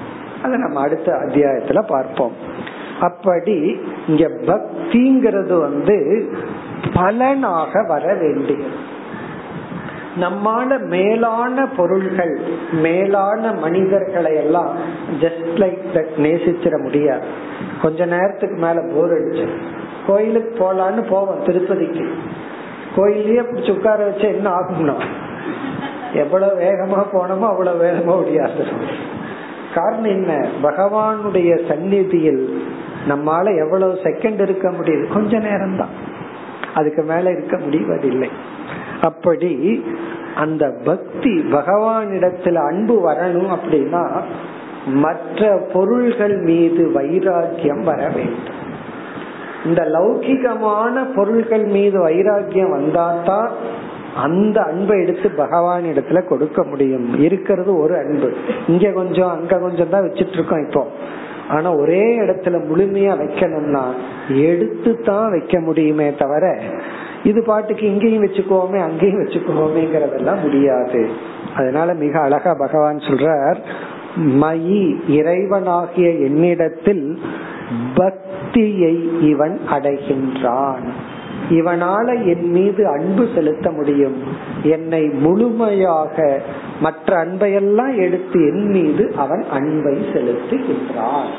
அதை நம்ம அடுத்த அத்தியாயத்துல பார்ப்போம். அப்படி இங்க பக்திங்கிறது வந்து பலனாக வர வேண்டியது. நம்மால மேலான பொருள்கள் மேலான மனிதர்களை எல்லாம் ஜஸ்ட் லைக் தட் நேசிச்சிட முடியாது. கொஞ்ச நேரத்துக்கு மேல போர் அடிச்சு கோயிலுக்கு போலான்னு போவோம் திருப்பதிக்கு. கோயிலே பிடிச்சி உட்கார வச்சு என்ன ஆகும்னா? எவ்வளவு வேகமா போனோமோ அவ்வளவு வேகமா முடியாது காரணம் என்ன? பகவானுடைய சந்நிதியில் நம்மால எவ்வளவு செகண்ட் இருக்க முடியுது? கொஞ்ச நேரம் தான் அதுக்கு மேல இருக்க முடிவதில்லை. அப்படி அந்த பக்தி பகவானிடத்துல அன்பு வரணும் அப்படின்னா மற்ற பொருள்கள் மீது வைராக்கியம் வர வேண்டும். இந்த லௌகிகமான பொருள்கள் மீது வைராக்கியம் வந்தாதான் அந்த அன்பை எடுத்து பகவான் இடத்துல கொடுக்க முடியும். இருக்கிறது ஒரு அன்பு. இங்க கொஞ்சம் அங்க கொஞ்சம் தான் வச்சிட்டு இருக்கோம் இப்போ. ஆனா ஒரே இடத்துல முழுமையா வைக்கணும்னா எடுத்து தான் வைக்க முடியுமே தவிர இது பாட்டுக்கு இங்கேயும் வச்சுக்கோமே அங்கேயும் வச்சுக்கோமேங்கிறதெல்லாம் முடியாது. அதனால மிக அழகா பகவான் சொல்றார் மயி இறைவனாகிய என்னிடத்தில் பக்தியை இவன் அடைகின்றான். இவனால என் மீது அன்பு செலுத்த முடியும். என்னை முழுமையாக மற்ற அன்பையெல்லாம் எடுத்து என் மீது அவன் அன்பை செலுத்துகின்றான்.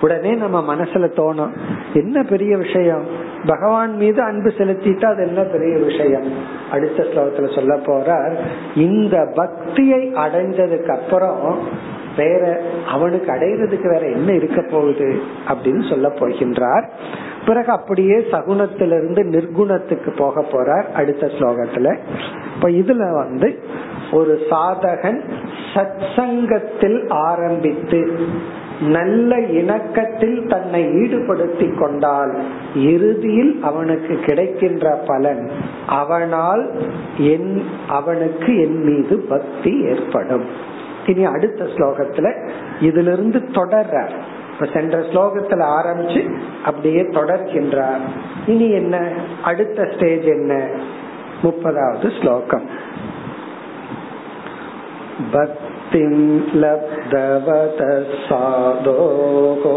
உடனே நம்ம மனசுல தோணும் என்ன பெரிய விஷயம்? பகவான் மீது அன்பு செலுத்திட்டா அது என்ன பெரிய விஷயம்? அடுத்த ஸ்லோகத்துல சொல்ல போறார் இந்த பக்தியை அடைஞ்சதுக்கு அப்புறம் வேற அவனுக்கு அடைகிறதுக்கு வேற என்ன இருக்க போகுது அப்படின்னு சொல்ல போகின்றார். பிறகு அப்படியே சகுனத்திலிருந்து நிர்குணத்துக்கு போக போறார் அடுத்த ஸ்லோகத்துல. இப்ப இதுல வந்து ஒரு சாதகன் சத் சங்கத்தில் ஆரம்பித்து நல்ல இணக்கத்தில் தன்னை ஈடுபடுத்தி கொண்டால் இறுதியில் அவனுக்கு கிடைக்கின்ற பலன் அவனால் என் அவனுக்கு என் மீது பக்தி ஏற்படும். இனி அடுத்த ஸ்லோகத்துல இதிலிருந்து தொடர்றார் இப்ப சென்ற ஸ்லோகத்துல ஆரம்பிச்சு அப்படியே தொடர்கின்றார் இனி என்ன அடுத்த ஸ்டேஜ் என்ன முப்பதாவது ஸ்லோகம் பக்திம் லப்தவத சாதோகோ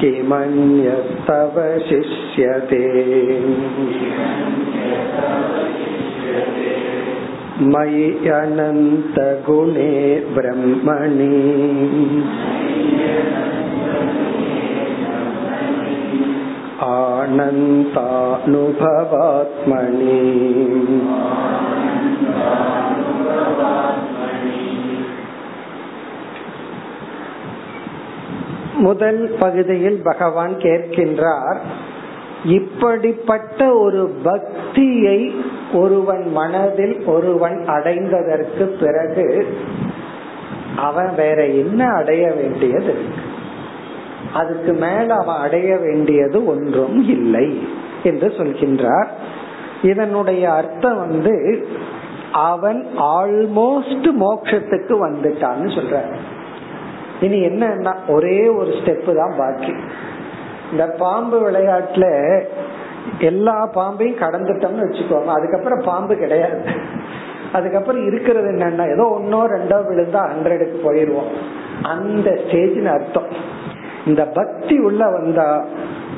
किमन्यस्तव शिष्यते मयि अनन्तगुणे ब्रह्मणि आनन्तानुभवात्मनि முதல் பகுதியில் பகவான் கேட்கின்றார் இப்படிப்பட்ட ஒரு பக்தியை ஒருவன் மனதில் ஒருவன் அடைந்ததற்கு பிறகு அவன் வேற என்ன அடைய வேண்டியது? அதுக்கு மேல அவன் அடைய வேண்டியது ஒன்றும் இல்லை என்று சொல்கின்றார். இதனுடைய அர்த்தம் வந்து அவன் ஆல்மோஸ்ட் மோட்சத்துக்கு வந்துட்டான்னு சொல்ற இனி என்னன்னா ஒரே ஒரு ஸ்டெப்பு தான் பாக்கி. இந்த பாம்பு விளையாட்டுல எல்லா பாம்பையும் கடந்துட்டோம்னு வச்சுக்கோங்க. அதுக்கப்புறம் பாம்பு கிடையாது. அதுக்கப்புறம் இருக்கிறது என்னன்னா ஏதோ ஒன்னோ ரெண்டோ விழுந்தா ஹண்ட்ரடுக்கு போயிருவோம். அந்த ஸ்டேஜ்னு அர்த்தம். இந்த பக்தி உள்ள வந்தா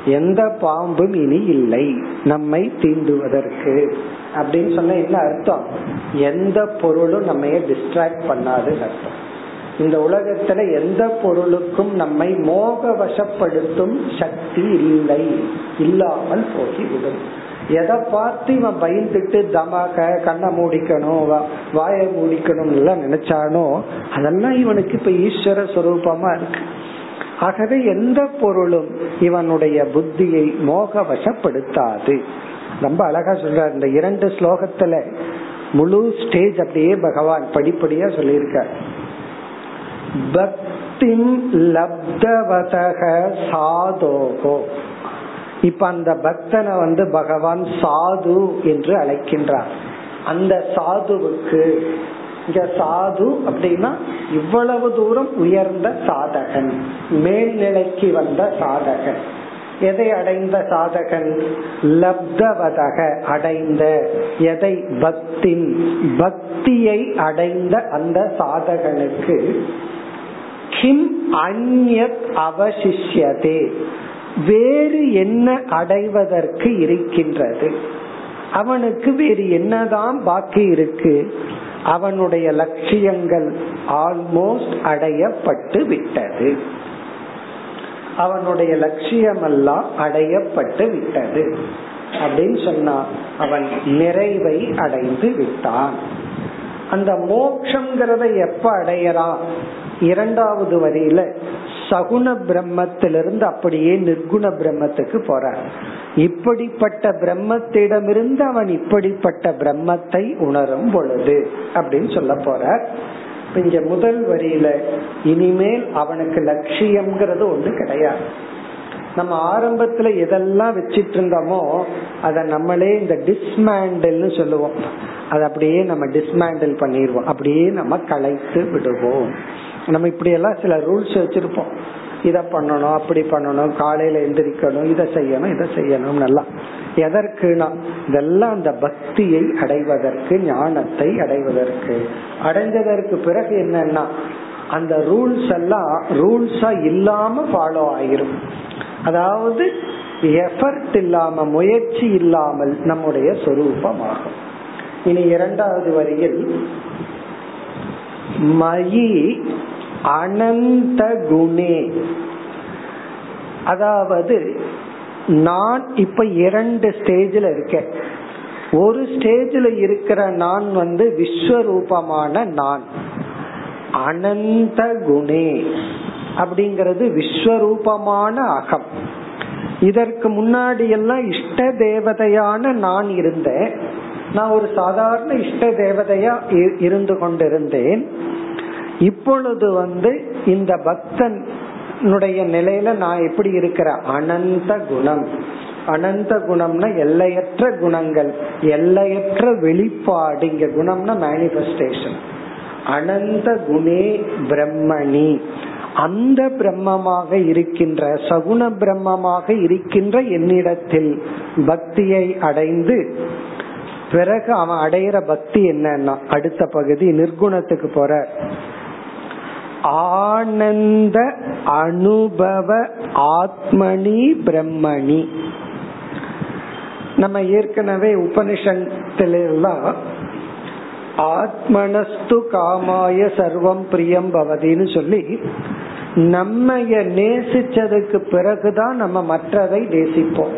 எந்த பாம்பும் இனி இல்லை. நம்மை தீண்டுவதற்கு. அப்படின்னு சொன்ன என்ன அர்த்தம்? எந்த பொருளும் நம்ம டிஸ்ட்ராக்ட் பண்ணாது அர்த்தம். இந்த உலகத்துல எந்த பொருளுக்கும் நம்மை மோக வசப்படுத்தும் சக்தி இல்லை. இல்லாமல் போகிவிடும் எதை பார்த்து இவன் பயந்துட்டு தமாக கண்ணை மூடிக்கணும் வாயை மூடிக்கணும் எல்லாம் நினைச்சானோ அதெல்லாம் இவனுக்கு இப்ப ஈஸ்வர சுரூபமா இருக்கு. ஆகவே எந்த பொருளும் இவனுடைய புத்தியை மோக வசப்படுத்தாது ரொம்ப அழகா சொல்ற இந்த இரண்டு ஸ்லோகத்துல முழு ஸ்டேஜ் அப்படியே பகவான் படிப்படியா சொல்லியிருக்க பக்திம் லப்தவதக சாதோகோ. இப்ப அந்த பக்தனை வந்து பகவான் சாது என்று அழைக்கின்றார். அந்த சாதுவுக்கு இங்க சாது அப்படின்னா இவ்வளவு தூரம் உயர்ந்த சாதகன் மேல்நிலைக்கு வந்த சாதகன். எதை அடைந்த சாதகன்? லப்தவதக அடைந்த எதை? பக்தின். பக்தியை அடைந்த அந்த சாதகனுக்கு கிம் அந்யத் அவசிஷ்யதே. வேறு என்ன அடைவதற்கு இருக்கின்றது? அவனுக்கு வேறு என்னதான் பாக்கி இருக்கு? அவனுடைய லட்சியங்கள் ஆல்மோஸ்ட் அடையப்பட்டு விட்டது. அவனுடைய லட்சியம் எல்லாம் அடையப்பட்டு விட்டது. அப்படின்னு சொன்னா அவன் நிறைவை அடைந்து விட்டான். அந்த மோக்ஷங்கிறத எப்ப அடையறான் இரண்டாவது வரியில சகுண பிரம்மத்திலிருந்து அப்படியே நிர்குண பிரம்மத்துக்கு போறார். இப்படிப்பட்ட பிரம்மத்திடமிருந்து அவன் இப்படிப்பட்ட பிரம்மத்தை உணரும் பொழுது அப்படின்னு சொல்ல போற இங்க முதல் வரியில இனிமேல் அவனுக்கு லட்சியம்ங்கிறது ஒண்ணு கிடையாது. நம்ம ஆரம்பத்துல எதெல்லாம் வச்சிட்டு இருந்தோமோ அத நம்மளே இந்த டிஸ்மேண்டில்னு சொல்லுவோம். அது அப்படியே நம்ம டிஸ்மேண்டில் பண்ணிடுவோம். அப்படியே நம்ம களைத்து விடுவோம். நம்ம இப்படி எல்லாம் சில ரூல்ஸ் வச்சிருப்போம். இதை பண்ணணும் அப்படி பண்ணணும் காலையில எந்திரிக்கணும் இதை செய்யணும் இதை செய்யணும் நல்லா. எதற்குனா இதெல்லாம் அந்த பக்தியை அடைவதற்கு ஞானத்தை அடைவதற்கு. அடைஞ்சதற்கு பிறகு என்னன்னா அந்த ரூல்ஸ் எல்லாம் ரூல்ஸா இல்லாம ஃபாலோ ஆயிரும். அதாவது எஃபர்ட் இல்லாம முயற்சி இல்லாமல் நம்முடைய சொரூபமாகும். இனி இரண்டாவது வரியில் மயி அனந்த குணே அதாவது நான் இப்ப இரண்டு ஸ்டேஜில் இருக்கேன். ஒரு ஸ்டேஜில் இருக்கிற நான் வந்து விஸ்வரூபமான நான். அனந்த குணே அப்படிங்கிறது விஸ்வரூபமான அகம். இதற்கு முன்னாடி எல்லாம் இஷ்ட தேவதையான நான் இருந்தேன். நான் ஒரு சாதாரண இஷ்ட தேவதையா இருந்து கொண்டிருந்தேன். இப்பொழுது வந்து இந்த பக்தனுடைய நிலையில நான் எப்படி இருக்கிற? அனந்த குணம். அனந்த குணம்னா எல்லையற்ற குணங்கள் எல்லையற்ற வெளிப்பாடு. இங்க குணம்னா மேனிபெஸ்டேஷன் அனந்த குணே பிரம்மணி. அந்த பிரம்மமாக இருக்கின்ற சகுண பிரம்மமாக இருக்கின்ற என்னிடத்தில் பக்தியை அடைந்து பிறகு அவன் அடையிற பக்தி என்னன்னா அடுத்த பகுதி நிர்குணத்துக்கு போற ஆனந்த அனுபவ ஆத்மனி பிரம்மணி. நம்ம ஏற்கனவே உபனிஷத்திலெல்லாம் ஆத்மனஸ்து காமாய சர்வம் பிரியம் பவதின்னு சொல்லி நம்மைய நேசிச்சதுக்கு பிறகுதான் நம்ம மற்றதை நேசிப்போம்.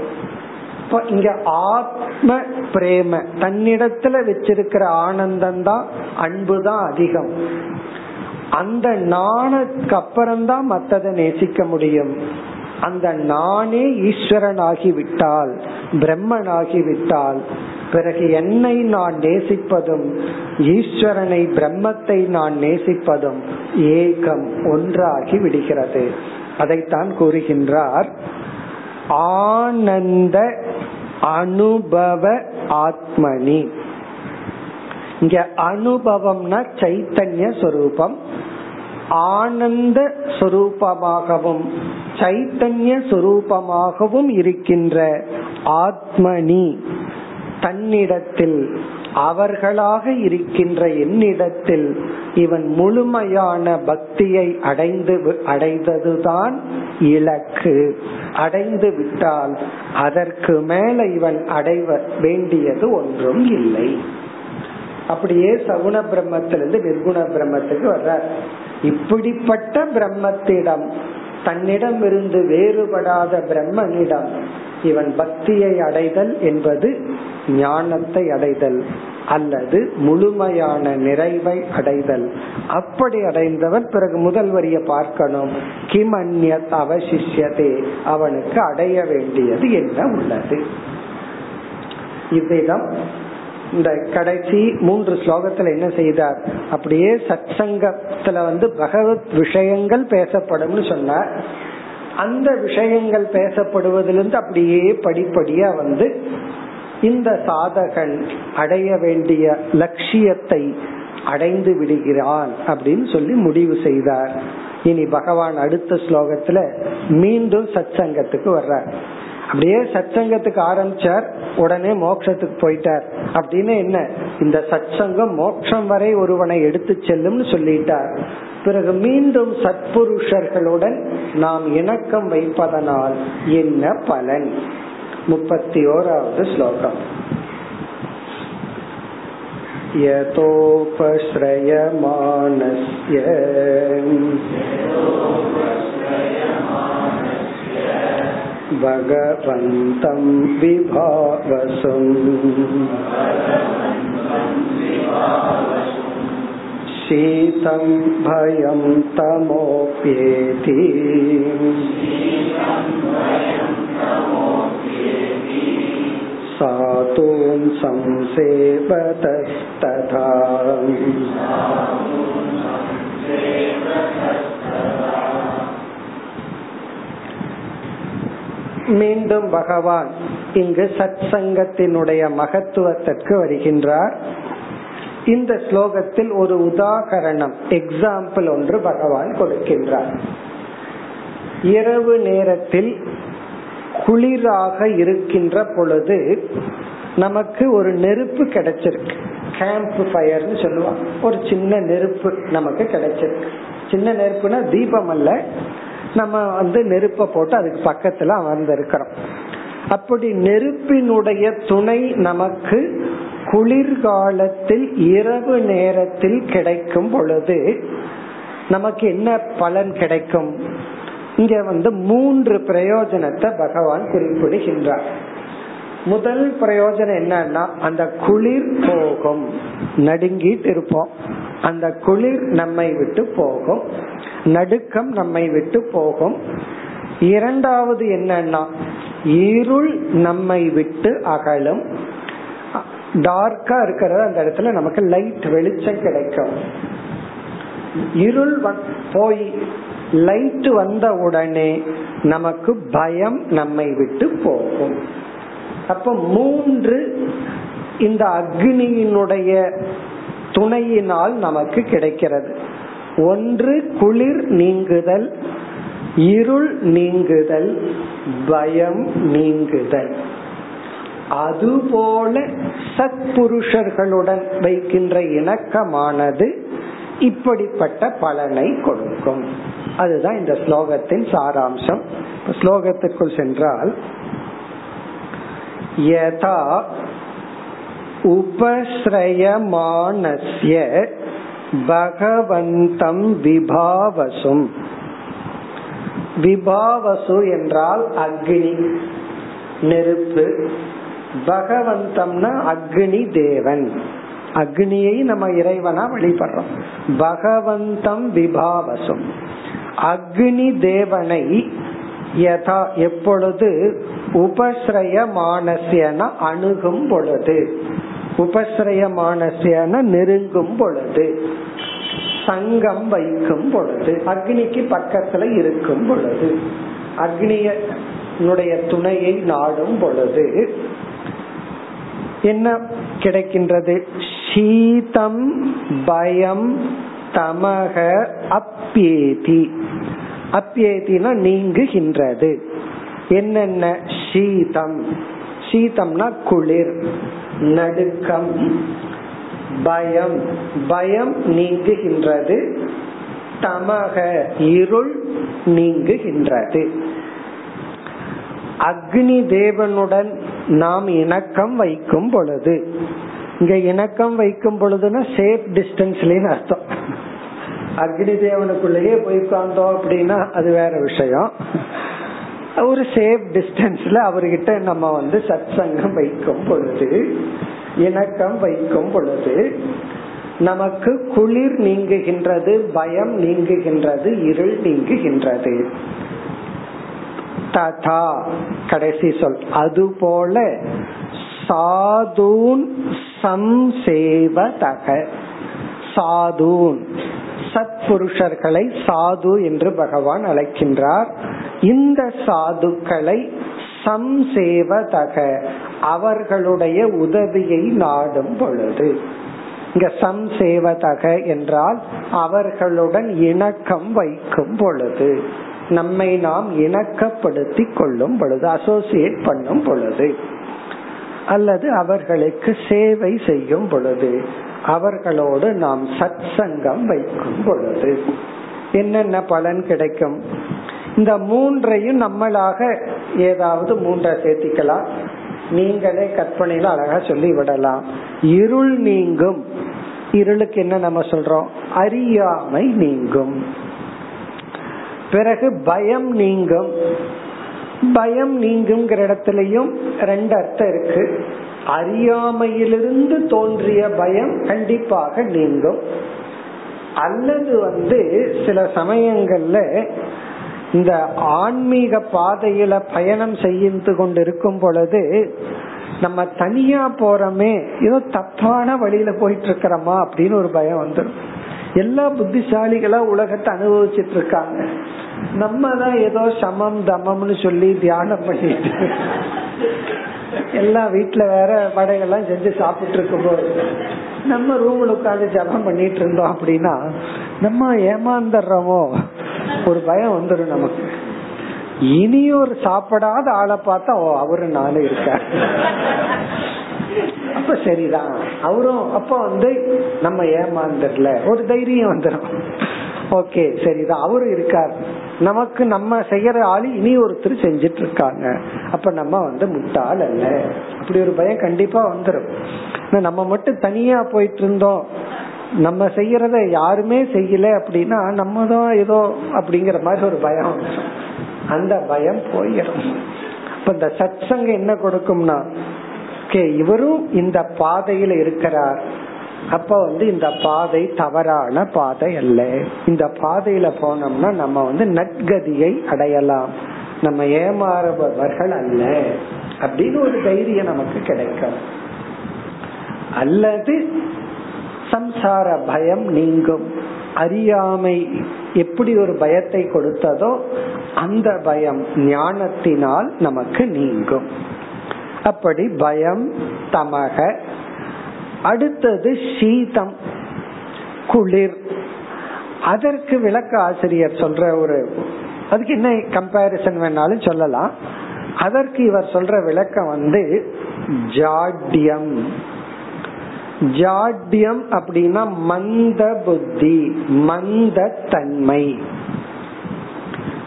இப்போ இங்க ஆத்ம பிரேம தன்னிடத்துல வச்சிருக்கிற ஆனந்தம் தான் அன்பு தான் அதிகம். அந்த நாணுக்கு அப்புறம்தான் மத்ததை நேசிக்க முடியும். அந்த நானே ஈஸ்வரன் ஆகிவிட்டால் பிரம்மன் ஆகிவிட்டால் பிறகு என்னை நான் நேசிப்பதும் ஈஸ்வரனை பிரம்மத்தை நான் நேசிப்பதும் ஏகம் ஒன்றாகி விடுகிறது. அதைத்தான் கூறுகின்றார். ஆனந்த அனுபவ ஆத்மனி. இங்க அனுபவம்னா சைத்தன்ய சொரூபம். ஆனந்த சொரூபமாகவும் சைத்தன்ய சொரூபமாகவும் இருக்கின்ற ஆத்மனி தன்னிடத்தில் அவர்களாக இருக்கின்ற என்னிடத்தில் இவன் முழுமையான பக்தியை அடைந்து அடைந்ததுதான் இலக்கு. அடைந்து விட்டால் அதற்கு மேல இவன் அடைவ வேண்டியது ஒன்றும் இல்லை. அப்படியே சகுண பிரம்மத்திலிருந்து நிர்குண பிரம்மத்துக்கு வர்றார். இப்படிப்பட்ட பிரம்மத்திடம் தன்னிடம் இருந்து வேறுபடாத பிரம்மனிடம் இவன் பக்தியை அடைதல் என்பது ஞானத்தை அடைதல் அல்லது முழுமையான நிறைவை அடைதல். அப்படி அடைந்தவன் பிறகு முதல் வரிய பார்க்கணும். கிம் அந்நத் அவசிஷியதே அவனுக்கு அடைய வேண்டியது என்ன உள்ளது? இவ்விதம் இந்த கடைசி மூன்று ஸ்லோகத்துல என்ன செய்தார்? அப்படியே சத் சங்கத்துல வந்து பகவத் விஷயங்கள் பேசப்படும்னு சொன்னார். அந்த விஷயங்கள் பேசப்படுவதிலிருந்து அப்படியே படிப்படியா வந்து இந்த சாதகன் அடைய வேண்டிய லட்சியத்தை அடைந்து விடுகிறான் அப்படின்னு சொல்லி முடிவு செய்தார். இனி பகவான் அடுத்த ஸ்லோகத்துல மீண்டும் சத் சங்கத்துக்கு வர்றார். அப்படியே சச்சங்கத்துக்கு ஆரம்பிச்சார் உடனே மோட்சத்துக்கு போயிட்டார் அப்படின்னு என்ன இந்த சச்சங்கம் மோட்சம் வரை ஒருவனை எடுத்து செல்லும்னு சொல்லிட்டார் பிறகு மீண்டும் சத்புருஷர்களுடன் நாம் இணக்கம் வைப்பதனால் என்ன பலன் முப்பத்தி ஓராவது ஸ்லோகம் यतोपश्रयमाणस्य भगवन्तं विभावसुम् शीतं भयं तमोप्येति सातून् संसेवतस्तथा மீண்டும் பகவான் இங்கு சத் சங்கத்தினுடைய மகத்துவத்திற்கு வருகின்றார். இந்த ஸ்லோகத்தில் ஒரு உதாகரணம் எக்ஸாம்பிள் ஒன்று பகவான் கொடுக்கின்றார். இரவு நேரத்தில் குளிராக இருக்கின்ற பொழுது நமக்கு ஒரு நெருப்பு கிடைச்சிருக்கு. கேம்ப் ஃபயர்னு சொல்லுவாங்க. ஒரு சின்ன நெருப்பு நமக்கு கிடைச்சிருக்கு. சின்ன நெருப்புனா தீபம் அல்ல. நம்ம வந்து நெருப்ப போட்டு அதுக்கு பக்கத்துல அமர்ந்து இருக்கிறோம் அப்படி நெருப்பினுடைய துணை நமக்கு குளிர்காலத்தில் இரவு நேரத்தில் கிடைக்கும் பொழுது நமக்கு என்ன பலன் கிடைக்கும்? இங்க வந்து மூன்று பிரயோஜனத்தை பகவான் குறிப்பிடுகின்றார். முதல் பிரயோஜனம் என்னன்னா அந்த குளிர் போகும். நடுங்கிட்டு இருப்போம். அந்த குளிர் நம்மை விட்டு போகும். நடுக்கம் நம்மை விட்டு போகும். இரண்டாவது என்னன்னா இருள் நம்மை விட்டு அகலும். டார்க்கா இருக்கிறது அந்த இடத்துல நமக்கு லைட் வெளிச்சம் கிடைக்கும். இருள் போய் லைட் வந்த உடனே நமக்கு பயம் நம்மை விட்டு போகும். அப்ப மூன்று இந்த அக்னியினுடைய துணையினால் நமக்கு கிடைக்கிறது. ஒன்று குளிர் நீங்குதல் இருள் நீங்குதல் பயம் நீங்குதல். அதுபோல சத்புருஷர்களுடன் வைக்கின்ற இணக்கமானது இப்படிப்பட்ட பலனை கொடுக்கும். அதுதான் இந்த ஸ்லோகத்தின் சாராம்சம். ஸ்லோகத்திற்குள் சென்றால் யதா உபஸ்ரயமானஸ்ய பகவந்தம் விபாவசும். விபாவசு என்றால் அக்னி நெருப்பு. பகவந்தம்னா அக்னி தேவன். அக்னியை நம்ம இறைவனா வழிபடுறோம் பகவந்தம் விபாவசும். அக்னி தேவனை யதா எப்பொழுது உபஸ்ரயமானசியன அணுகும் பொழுது. உபஸ்ரயமானசியன நெருங்கும் பொழுது சங்கம் வைக்கும் பொழுது அக்னிக்கு பக்கத்துல இருக்கும் பொழுது அக்னியனுடைய துணையை நாடும் பொழுது என்ன கிடைக்கின்றது? சீதம் பயம் தமக அப்பேதி. அப்பியேதினா நீங்குகின்றது. என்னென்ன? சீதம் சீதம்னா குளிர். நடுக்கம் பயம் பயம் நீங்குகின்றது. தமக இருள் நீங்குகின்றது. அக்னி தேவனுடன் நாம் இணக்கம் வைக்கும் பொழுது இங்க இணக்கம் வைக்கும் பொழுதுன்னா சேஃப் டிஸ்டன்ஸ்லன்னு அர்த்தம். அக்னி தேவனுக்குள்ளேயே போய் உட்கார்ந்தோம் அப்படின்னா அது வேற விஷயம். ஒரு சேஃப் டிஸ்டன்ஸ்ல அவர்கிட்ட நம்ம வந்து சத் சங்கம் வைக்கும் பொழுது இணக்கம் வைக்கும் பொழுது நமக்கு குளிர் நீங்குகின்றது பயம் நீங்குகின்றது இருள் நீங்குகின்றது. ததா கடைசி சொல். அதுபோல சாதூன் சம்சேவதக. சாதுன். சத் புருஷர்களை சாது என்று பகவான் அழைக்கின்றார். இந்த சாதுக்களை சம்சேவதக அவர்களுடைய உதவியை நாடும் பொழுது. இங்க சம்சேவதக என்றால் அவர்களுடன் இணக்கம் வைக்கும் பொழுது. நம்மை நாம் இணக்கப்படுத்தி கொள்ளும் பொழுது அசோசியேட் பண்ணும் பொழுது. அல்லது அவர்களுக்கு சேவை செய்யும் பொழுது. அவர்களோடு நாம் சத் சங்கம் வைக்கும் பொழுது என்னென்ன பலன் கிடைக்கும்? இந்த மூன்றையும் நம்மளாக ஏதாவது மூன்றை சேர்த்திக்கலாம். நீங்களே கற்பனையில அழகா சொல்லி விடலாம் இருள் நீங்கும். இருளுக்கு என்ன நம்ம சொல்றோம்? அறியாமை நீங்கும். பிறகு பயம் நீங்கும். பயம் நீங்குங்கிற இடத்துலயும் ரெண்டு அர்த்தம் இருக்கு. அறியாமையிலிருந்து தோன்றிய பயம் கண்டிப்பாக நீங்கும். அல்லது வந்து சில சமயங்கள்ல இந்த ஆன்மீக பாதையில பயணம் செய்து கொண்டு இருக்கும் பொழுது நம்ம தனியா போறோமே ஏதோ தப்பான வழியில போயிட்டு இருக்கிறோமா அப்படின்னு ஒரு பயம் வந்துடும் எல்லா புத்திசாலிகளா உலகத்தை அனுபவிச்சிட்டு இருக்காங்க நம்ம தான் ஏதோ சமம் தமம்னு சொல்லி தியானம் பண்ணிட்டு எல்லா வீட்டுல வேற வடைகள்லாம் செஞ்சு சாப்பிட்டு இருக்கும் போது நம்ம ரூம்ல உட்காந்து ஜபம் பண்ணிட்டு இருந்தோம் அப்படின்னா நம்ம ஏமாந்துடுறோமோ? ஒரு பயம் வந்துடும் நமக்கு. இனி ஒரு சாப்பிடாத ஆளை பார்த்தா ஓ அவரு நானும் இருக்க அப்ப சரிதான். அவரும் அப்ப வந்து நம்ம ஏமாந்துடல. ஒரு தைரியம் வந்துடும் ஓகே சரிதான். அவரும் இருக்கார். நமக்கு நம்ம செய்யற ஆளு இனி ஒருத்தர் செஞ்சிட்டு இருக்காங்க அப்ப நம்ம வந்து முட்டாள் அல்ல. அப்படி ஒரு பயம் கண்டிப்பா வந்துடும் நம்ம மட்டும் தனியா போயிட்டு இருந்தோம் நம்ம செய்யறத யாருமே செய்யல அப்படின்னா நம்ம தான் ஏதோ அப்படிங்கிற மாதிரி ஒரு பயம் வந்துடும் அந்த பயம் போயிடும் இப்ப இந்த சத்சங்க என்ன கொடுக்கும்னா இவரும் இந்த பாதையில இருக்கிறார். அப்ப வந்து இந்த பாதை தவறான பாதை அல்ல. இந்த பாதையில போனோம்னா நம்ம வந்து நற்கதியை அடையலாம். நம்ம ஏமாறுபவர்கள் அல்ல. அப்படின்னு ஒரு தைரியம் நமக்கு கிடைக்கும். அல்லது சம்சார பயம் நீங்கும். அறியாமை எப்படி ஒரு பயத்தை கொடுத்ததோ அந்த பயம் ஞானத்தினால் நமக்கு நீங்கும். அப்படி பயம் தமக அடுத்தது சீதம் குளிர். அதற்கு விளக்க ஆசிரியர் சொல்ற ஒரு அதுக்கு என்ன கம்பாரிசன் வேணாலும் சொல்லலாம். அதற்கு இவர் சொல்ற விளக்கம் வந்து ஜாட்யம். ஜாட்யம் அப்படின்னா மந்த புத்தி மந்த தன்மை.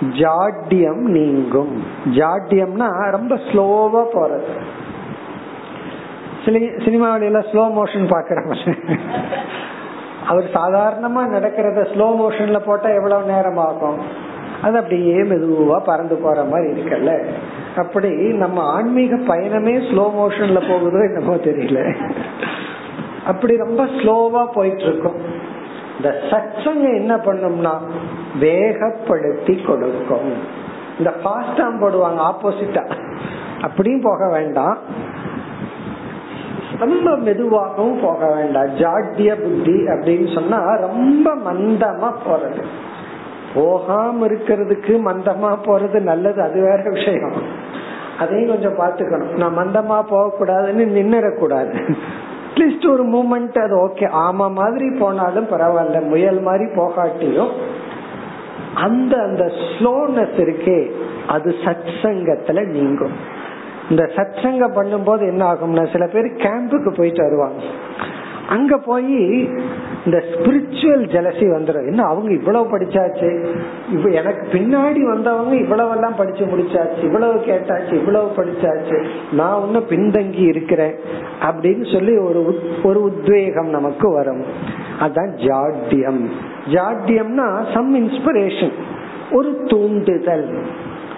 ஜாட்யம் நீங்கும். ஜாட்யம்னா ரொம்ப ஸ்லோவா போறது. சினிமாவில ஸ்லோ மோஷன் பாக்குறாங்க அவர் சாதாரணமா நடக்கிறத ஸ்லோ மோஷன்ல போட்டா எவ்வளவு நேரம் ஆகும் அது அப்படியே மெதுவா பறந்து போற மாதிரி இருக்குல்ல. அப்படி நம்ம ஆன்மீக பயணமே ஸ்லோ மோஷன்ல போகுதோ என்னமோ தெரியல. அப்படி ரொம்ப ஸ்லோவா போயிட்டு இருக்கும் இந்த சச்சங்க என்ன பண்ணும்னா வேகப்படுத்தி கொடுக்கும். இந்த ஃபாஸ்டாம் போடுவாங்க ஆப்போசிட்டா அப்படியும் போக வேண்டாம். ரொம்ப மெதுவாகவும் போக வேண்டாம். ஜாட்டிய புத்தி அப்படின்னு சொன்னா ரொம்ப மந்தமா போறது. போகாம இருக்கிறதுக்கு மந்தமா போறது நல்லது அது வேற விஷயம். அதையும் கொஞ்சம் பாத்துக்கணும் நான் மந்தமா போக கூடாதுன்னு நின்னுடக்கூடாது அட்லீஸ்ட் ஒரு மூமெண்ட் அது ஓகே ஆமா மாதிரி போனாலும் பரவாயில்ல. முயல் மாதிரி போகாட்டியும் அந்த அந்த ஸ்லோனஸ் இருக்கே அது சத் சங்கத்துல நீங்கும். இந்த சத் பண்ணும்போது என்ன ஆகும்னா சில பேர் கேம்புக்கு போயிட்டு வருவாங்க. அங்க போய் இந்த ஸ்பிரிச்சுவல் ஜலசி வந்துடும் என்ன அவங்க இவ்வளவு படிச்சாச்சு? இப்ப எனக்கு பின்னாடி வந்தவங்க இவ்வளவு எல்லாம் படிச்சு முடிச்சாச்சு. இவ்வளவு கேட்டாச்சு இவ்வளவு படிச்சாச்சு. நான் ஒன்னும் பின்தங்கி இருக்கிறேன். அப்படின்னு சொல்லி ஒரு ஒரு உத்வேகம் நமக்கு வரும். அதான் ஜாட்டியம் ஜாட்யம்னா சம் இன்ஸ்பிரேஷன் ஒரு தூண்டுதல்.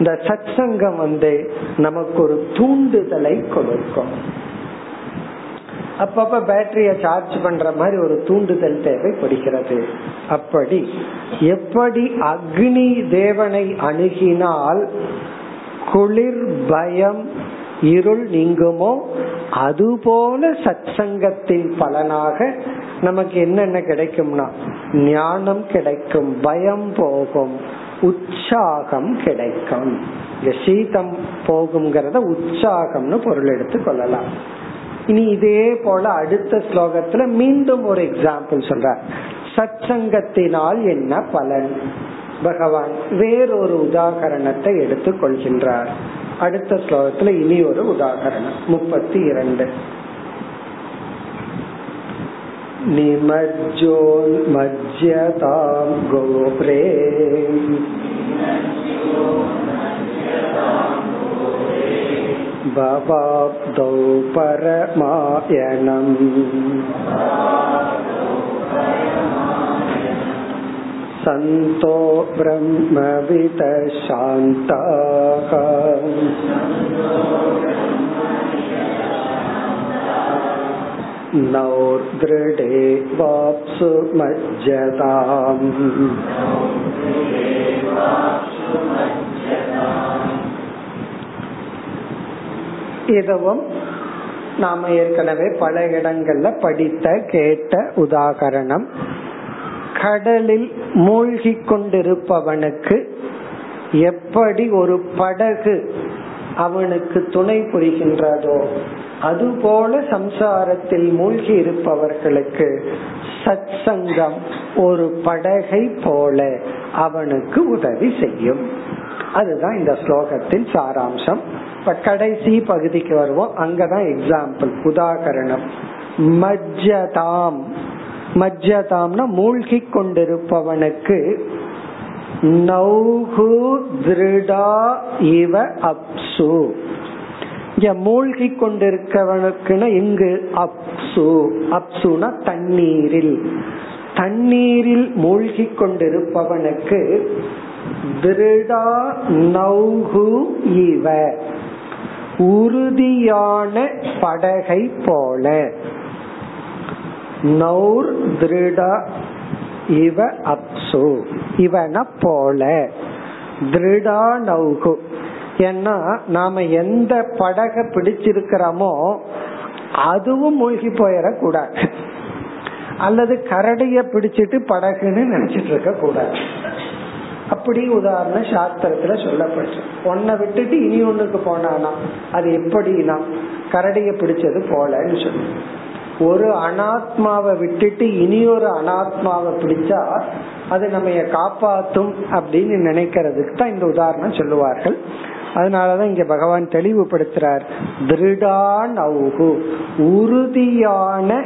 இந்த சத் சங்கம் வந்து நமக்கு ஒரு தூண்டுதலை கொடுக்கும். அப்பப்ப பேட்டரிய சார்ஜ் பண்ற மாதிரி ஒரு தூண்டுதல் தேவைப்படுகிறது. அப்படி எப்படி அக்னி தேவனை அணுகினால் குளிர் பயம் இருள் நீங்குமோ அதுபோல சத் சங்கத்தின் பலனாக நமக்கு என்னென்ன கிடைக்கும்னா ஞானம் கிடைக்கும் பயம் போகும். உற்சாகம் கிடைக்கும் சீதம் போகுங்கிறத உற்சாகம்னு பொருள் எடுத்து கொள்ளலாம் இனி இதே போல அடுத்த ஸ்லோகத்துல மீண்டும் ஒரு எக்ஸாம்பிள் சொல்ற சச்சங்கத்தினால் என்ன பலன் பகவான் வேறொரு உதாகரணத்தை எடுத்துக் கொள்கின்றார் அடுத்த ஸ்லோகத்துல இனி ஒரு உதாகரணம் முப்பத்தி இரண்டு निमज्जोन्मज्यतां गोप्रे भवाब्दौ परमायणम् सन्तो ब्रह्मविदः शान्ताः नौर्दृढे वाप्सु मज्जताम् இதுவும் நாம ஏற்கனவே பல இடங்கள்ல படித்த கேட்ட உதாகரணம். கடலில் மூழ்கி கொண்டிருப்பவனுக்கு எப்படி ஒரு படகு அவனுக்கு துணை புரிகின்றதோ அதுபோல சம்சாரத்தில் மூழ்கி இருப்பவர்களுக்கு சத் சங்கம் ஒரு படகை போல அவனுக்கு உதவி செய்யும். அதுதான் இந்த ஸ்லோகத்தின் சாராம்சம். இப்ப கடைசி பகுதிக்கு வருவோம். அங்கதான் எக்ஸாம்பிள் உதாகரணம். மஜ்ஜதாம். மஜ்ஜதாம்னா மூழ்கி கொண்டிருப்பவனுக்கு நௌகு திருடா இவ அப்சு. இங்க மூழ்கி கொண்டிருக்கவனுக்குன்னா இங்கு அப்சு. அப்சுனா தண்ணீரில். தண்ணீரில் மூழ்கி கொண்டிருப்பவனுக்கு திருடா நௌகு இவ. உறுதியான படகை போல. நௌர் திருடா இவ அப்சு. இவன போல. திருடா நௌகு. ஏன்னா நாம எந்த படக பிடிச்சிருக்கிறோமோ அதுவும் மூழ்கி போயிடக்கூடாது. அல்லது கரடிய பிடிச்சிட்டு படகுன்னு நினைச்சிட்டு இருக்க கூடாது அப்படி உதாரணம் சாஸ்திரத்துல சொல்லப்பட்டு. ஒன்ன விட்டுட்டு இனி ஒண்ணுக்கு போனானா? அது எப்படின்னா கரடிய பிடிச்சது போலன்னு சொல்லு. ஒரு அனாத்மாவை விட்டுட்டு இனி ஒரு அனாத்மாவை பிடிச்சா அது நம்ம காப்பாத்தும் அப்படின்னு நினைக்கிறதுக்கு தான் இந்த உதாரணம் சொல்லுவார்கள். அதனாலதான் இங்க பகவான் தெளிவுபடுத்துறார். திருடான் அவுகு உறுதியான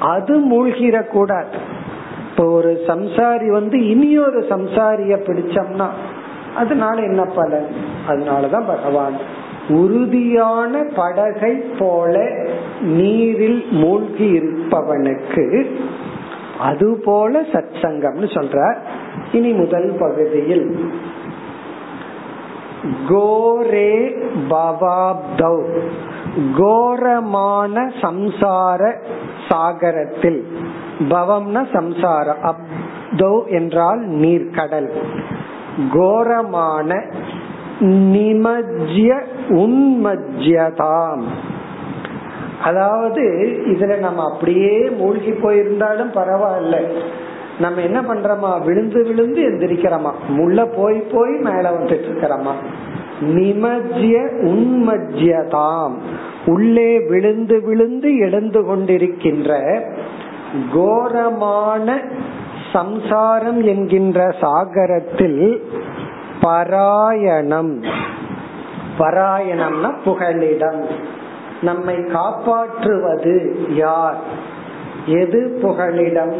அது மூழ்கிற கூடாது இப்போ ஒரு சம்சாரி வந்து இனி ஒரு சம்சாரிய பிடிச்சோம்னா அதனால என்ன பலன்? அதனாலதான் பகவான் உறுதியான படகை போல நீரில் மூழ்கி இருப்பவனுக்கு அதுபோல சத் சங்கம்னு சொல்ற இனி முதல் பகுதியில். கோரே பவாப்தௌ. கோரமான சம்சார சாகரத்தில் பவம்னா சம்சாரம். அப்தௌ என்றால் நீர் கடல். கோரமான நிமஜ்ய உன்மஜ்யதாம். அதாவது இதுல நம்ம அப்படியே மூழ்கி போயிருந்தாலும் பரவாயில்ல. நம்ம என்ன பண்றோமா? விழுந்து விழுந்து எந்திரிக்கிறோமா? முள்ள போய் போய் மேல வந்துட்டு இருக்கிறோமா நிமஜ்ய உன்மஜ்யதாம். உள்ளே விழுந்து விழுந்து எழுந்து கொண்டிருக்கின்ற கோரமான சம்சாரம் என்கின்ற சாகரத்தில் பராயணம். பராயணம்னா புகலிடம். நம்மை காப்பாற்றுவது யார்? எது புகலிடம்?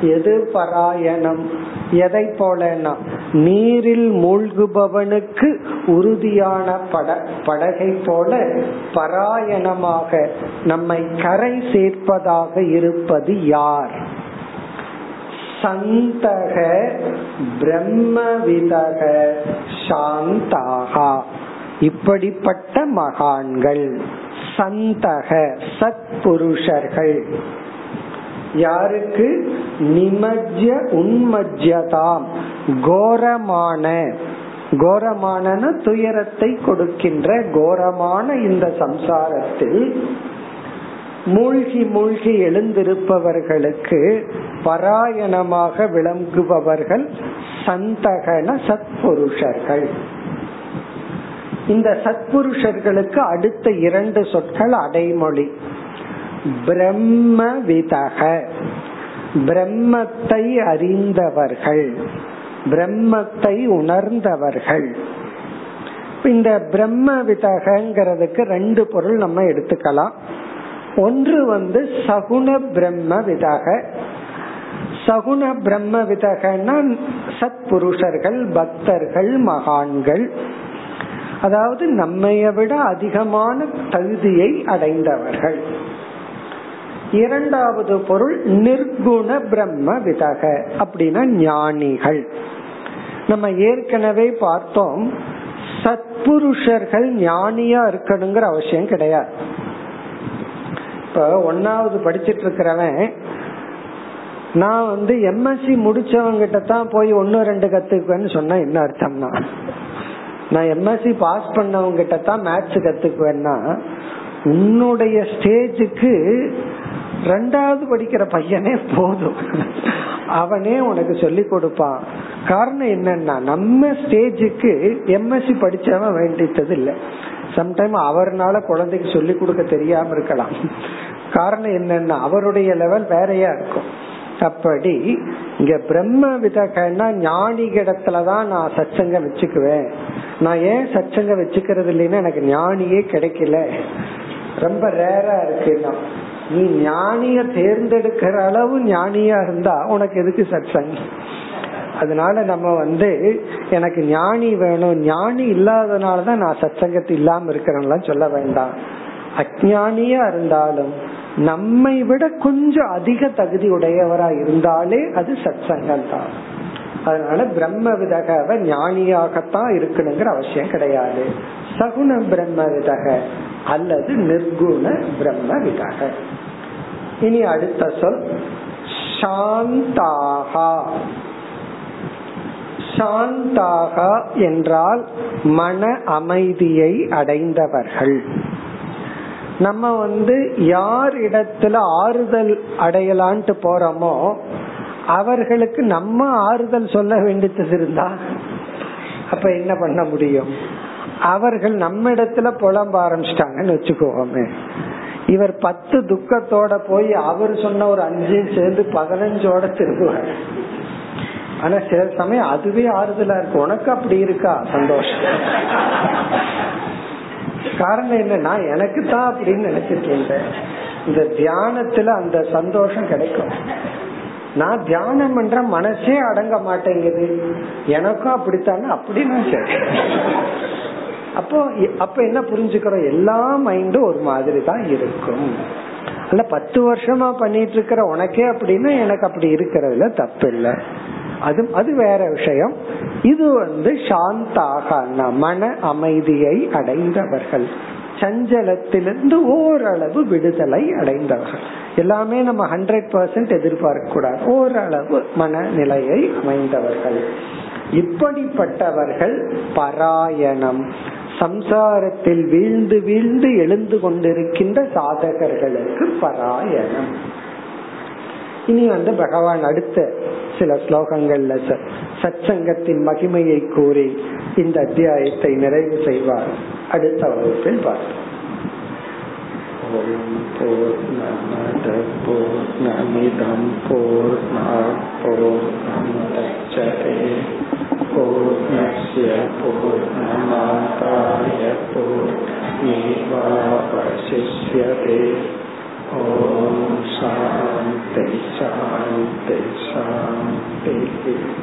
எது பராயணம்? எதை போலன்னா நீரில் மூழ்குபவனுக்கு உறுதியான பட படகை போல பராயணமாக நம்மை கரை சேர்ப்பதாக இருப்பது யார்? சந்தக பிரம்மவிதக சாந்தாகா. இப்படிப்பட்ட மகான்கள் சந்தக சத்புருஷர்கள். யாருக்கு? நிமஜ்ய உன்மஜ்யதாம் கோரமான. கோரமான துயரத்தை கொடுக்கின்ற கோரமான இந்த சம்சாரத்தில் மூழ்கி மூழ்கி எழுந்திருப்பவர்களுக்கு பராயணமாக விளங்குபவர்கள் சந்தகன சத்புருஷர்கள். இந்த சத்புருஷர்களுக்கு அடுத்த இரண்டு சொற்கள் அடைமொழி. பிரம்ம விதக பிரம்மத்தை அறிந்தவர்கள். பிரம்மத்தை உணர்ந்தவர்கள். இந்த பிரம்ம விதகங்கிறதுக்கு ரெண்டு பொருள் நம்ம எடுத்துக்கலாம். ஒன்று வந்து சகுண பிரம்ம விதக சகுண பிரம்ம விதகன்னா சத்புருஷர்கள் பக்தர்கள் மகான்கள். அதாவது நம்மைய விட அதிகமான தகுதியை அடைந்தவர்கள். இரண்டாவது பொருள் நிர்குண பிரம்ம விதக. அப்படின்னா ஞானிகள். நம்ம ஏற்கனவே பார்த்தோம் சத்புருஷர்கள் ஞானியா இருக்கணுங்கிற அவசியம் கிடையாது. இப்ப ஒன்னாவது படிச்சிட்டு இருக்கிறவன் நான் வந்து எம்எஸ்சி முடிச்சவங்கிட்ட தான் போய் ஒன்னு ரெண்டு கத்துக்குவேன்னு சொன்னா என்ன அர்த்தம்னா? நான் எம்எஸ்சி பாஸ் பண்ணவங்கிட்ட தான் மேத்ஸ் கத்துக்குவேன்னா உன்னுடைய ஸ்டேஜுக்கு ரெண்டாவது படிக்கிற பையனே போதும். அவனே உனக்கு சொல்லி கொடுப்பான். காரணம் என்னன்னா நம்ம ஸ்டேஜுக்கு எம்எஸ்சி படிச்சவன் வேண்டித்தது இல்லை சம்டைம் அவர்னால குழந்தைக்கு சொல்லி கொடுக்க தெரியாம இருக்கலாம். காரணம் என்னன்னா அவருடைய லெவல் வேறையா இருக்கும். அப்படி இங்க பிரம்ம விதகன்னா ஞானிகிடத்துலதான் நான் சச்சங்க வச்சுக்குவேன். நான் ஏன் சச்சங்க வச்சுக்கிறது இல்லைன்னா எனக்கு ஞானியே கிடைக்கல. ரொம்ப ரேரா இருக்குன்னா நீ ஞானிய தேர்ந்தெடுக்கிற அளவு ஞானியா இருந்தா உனக்கு எதுக்கு சத்சங்? அதனால நம்ம வந்து எனக்கு ஞானி வேணும். ஞானி இல்லாதனாலதான் நான் சத்சங்கத்து இல்லாம இருக்கிறேன்லாம் சொல்ல வேண்டாம். அஜானியா இருந்தாலும் நம்மை விட கொஞ்சம் அதிக தகுதி உடையவரா இருந்தாலே அது சத்சங்கம் தான். அதனால பிரம்ம விதகவ ஞானியாகத்தான் இருக்கணுங்கிற அவசியம் கிடையாது. சகுண பிரம்ம விதக அல்லது நிர்குண பிரம்ம விதக. இனி அடுத்த சொல் சாந்தாகா சாந்தாகா என்றால் மன அமைதியை அடைந்தவர்கள். நம்ம வந்து யார் இடத்துல ஆறுதல் அடையலான்ட்டு போறோமோ அவர்களுக்கு நம்ம ஆறுதல் சொல்ல வேண்டியது இருந்தா அப்ப என்ன பண்ண முடியும்? அவர்கள் நம்ம இடத்துல புலம்ப ஆரம்பிச்சிட்டாங்கன்னு வச்சுக்கோமே. இவர் பத்து துக்கத்தோட போய் அவர் சொன்ன ஒரு அஞ்சு சேர்ந்து பதினஞ்சோட திரும்புவார். ஆனா சில சமயம் அதுவே ஆறுதலா இருக்கு. உனக்கு அப்படி இருக்கா? சந்தோஷம். காரணம் என்னன்னா எனக்கு தான் அப்படின்னு நினைச்சிருக்கேன் இந்த தியானத்துல அந்த சந்தோஷம் கிடைக்கும். நான் தியானம் பண்ற மனசே அடங்க மாட்டேங்குது. எனக்கும் அப்படித்தானே? அப்படின்னு சரி அப்போ அப்ப என்ன புரிஞ்சுக்கிறோம்? எல்லா மைண்டும் ஒரு மாதிரி தான் இருக்கும். அல்ல பத்து வருஷமா பண்ணிட்டு இருக்கிற உனக்கே அப்படின்னா எனக்கு அப்படி இருக்கிறதுல தப்பு இல்லை அது அது வேற விஷயம். இது வந்து சாந்தாக மன அமைதியை அடைந்தவர்கள். சஞ்சலத்திலிருந்து ஓரளவு விடுதலை அடைந்தவர்கள். எல்லாமே நம்ம ஹண்ட்ரட் பர்சன்ட் எதிர்பார்க்க கூடாது ஓரளவு மனநிலையை அமைந்தவர்கள். இப்படிப்பட்டவர்கள் பராயணம். சம்சாரத்தில் வீழ்ந்து வீழ்ந்து எழுந்து கொண்டிருக்கின்ற சாதகர்களுக்கு பராயணம். இனி வந்து பகவான் அடுத்த சில ஸ்லோகங்கள்ல சச்சங்கத்தின் மகிமையை கூறி இந்த அத்தியாயத்தை நிறைவு செய்வார். அடுத்த வகுப்பில் பார்ப்போம். ஓம் போர் நமத போர் பூர்ணமத பூர்ணமிதம் பூர்ணாத் பூர்ணமுதச்சதே பூர்ணஸ்ய பூர்ணமாதாய பூர்ணமேவாவசிஷ்யதே ஓம் சாந்தி சாந்தி சாந்தி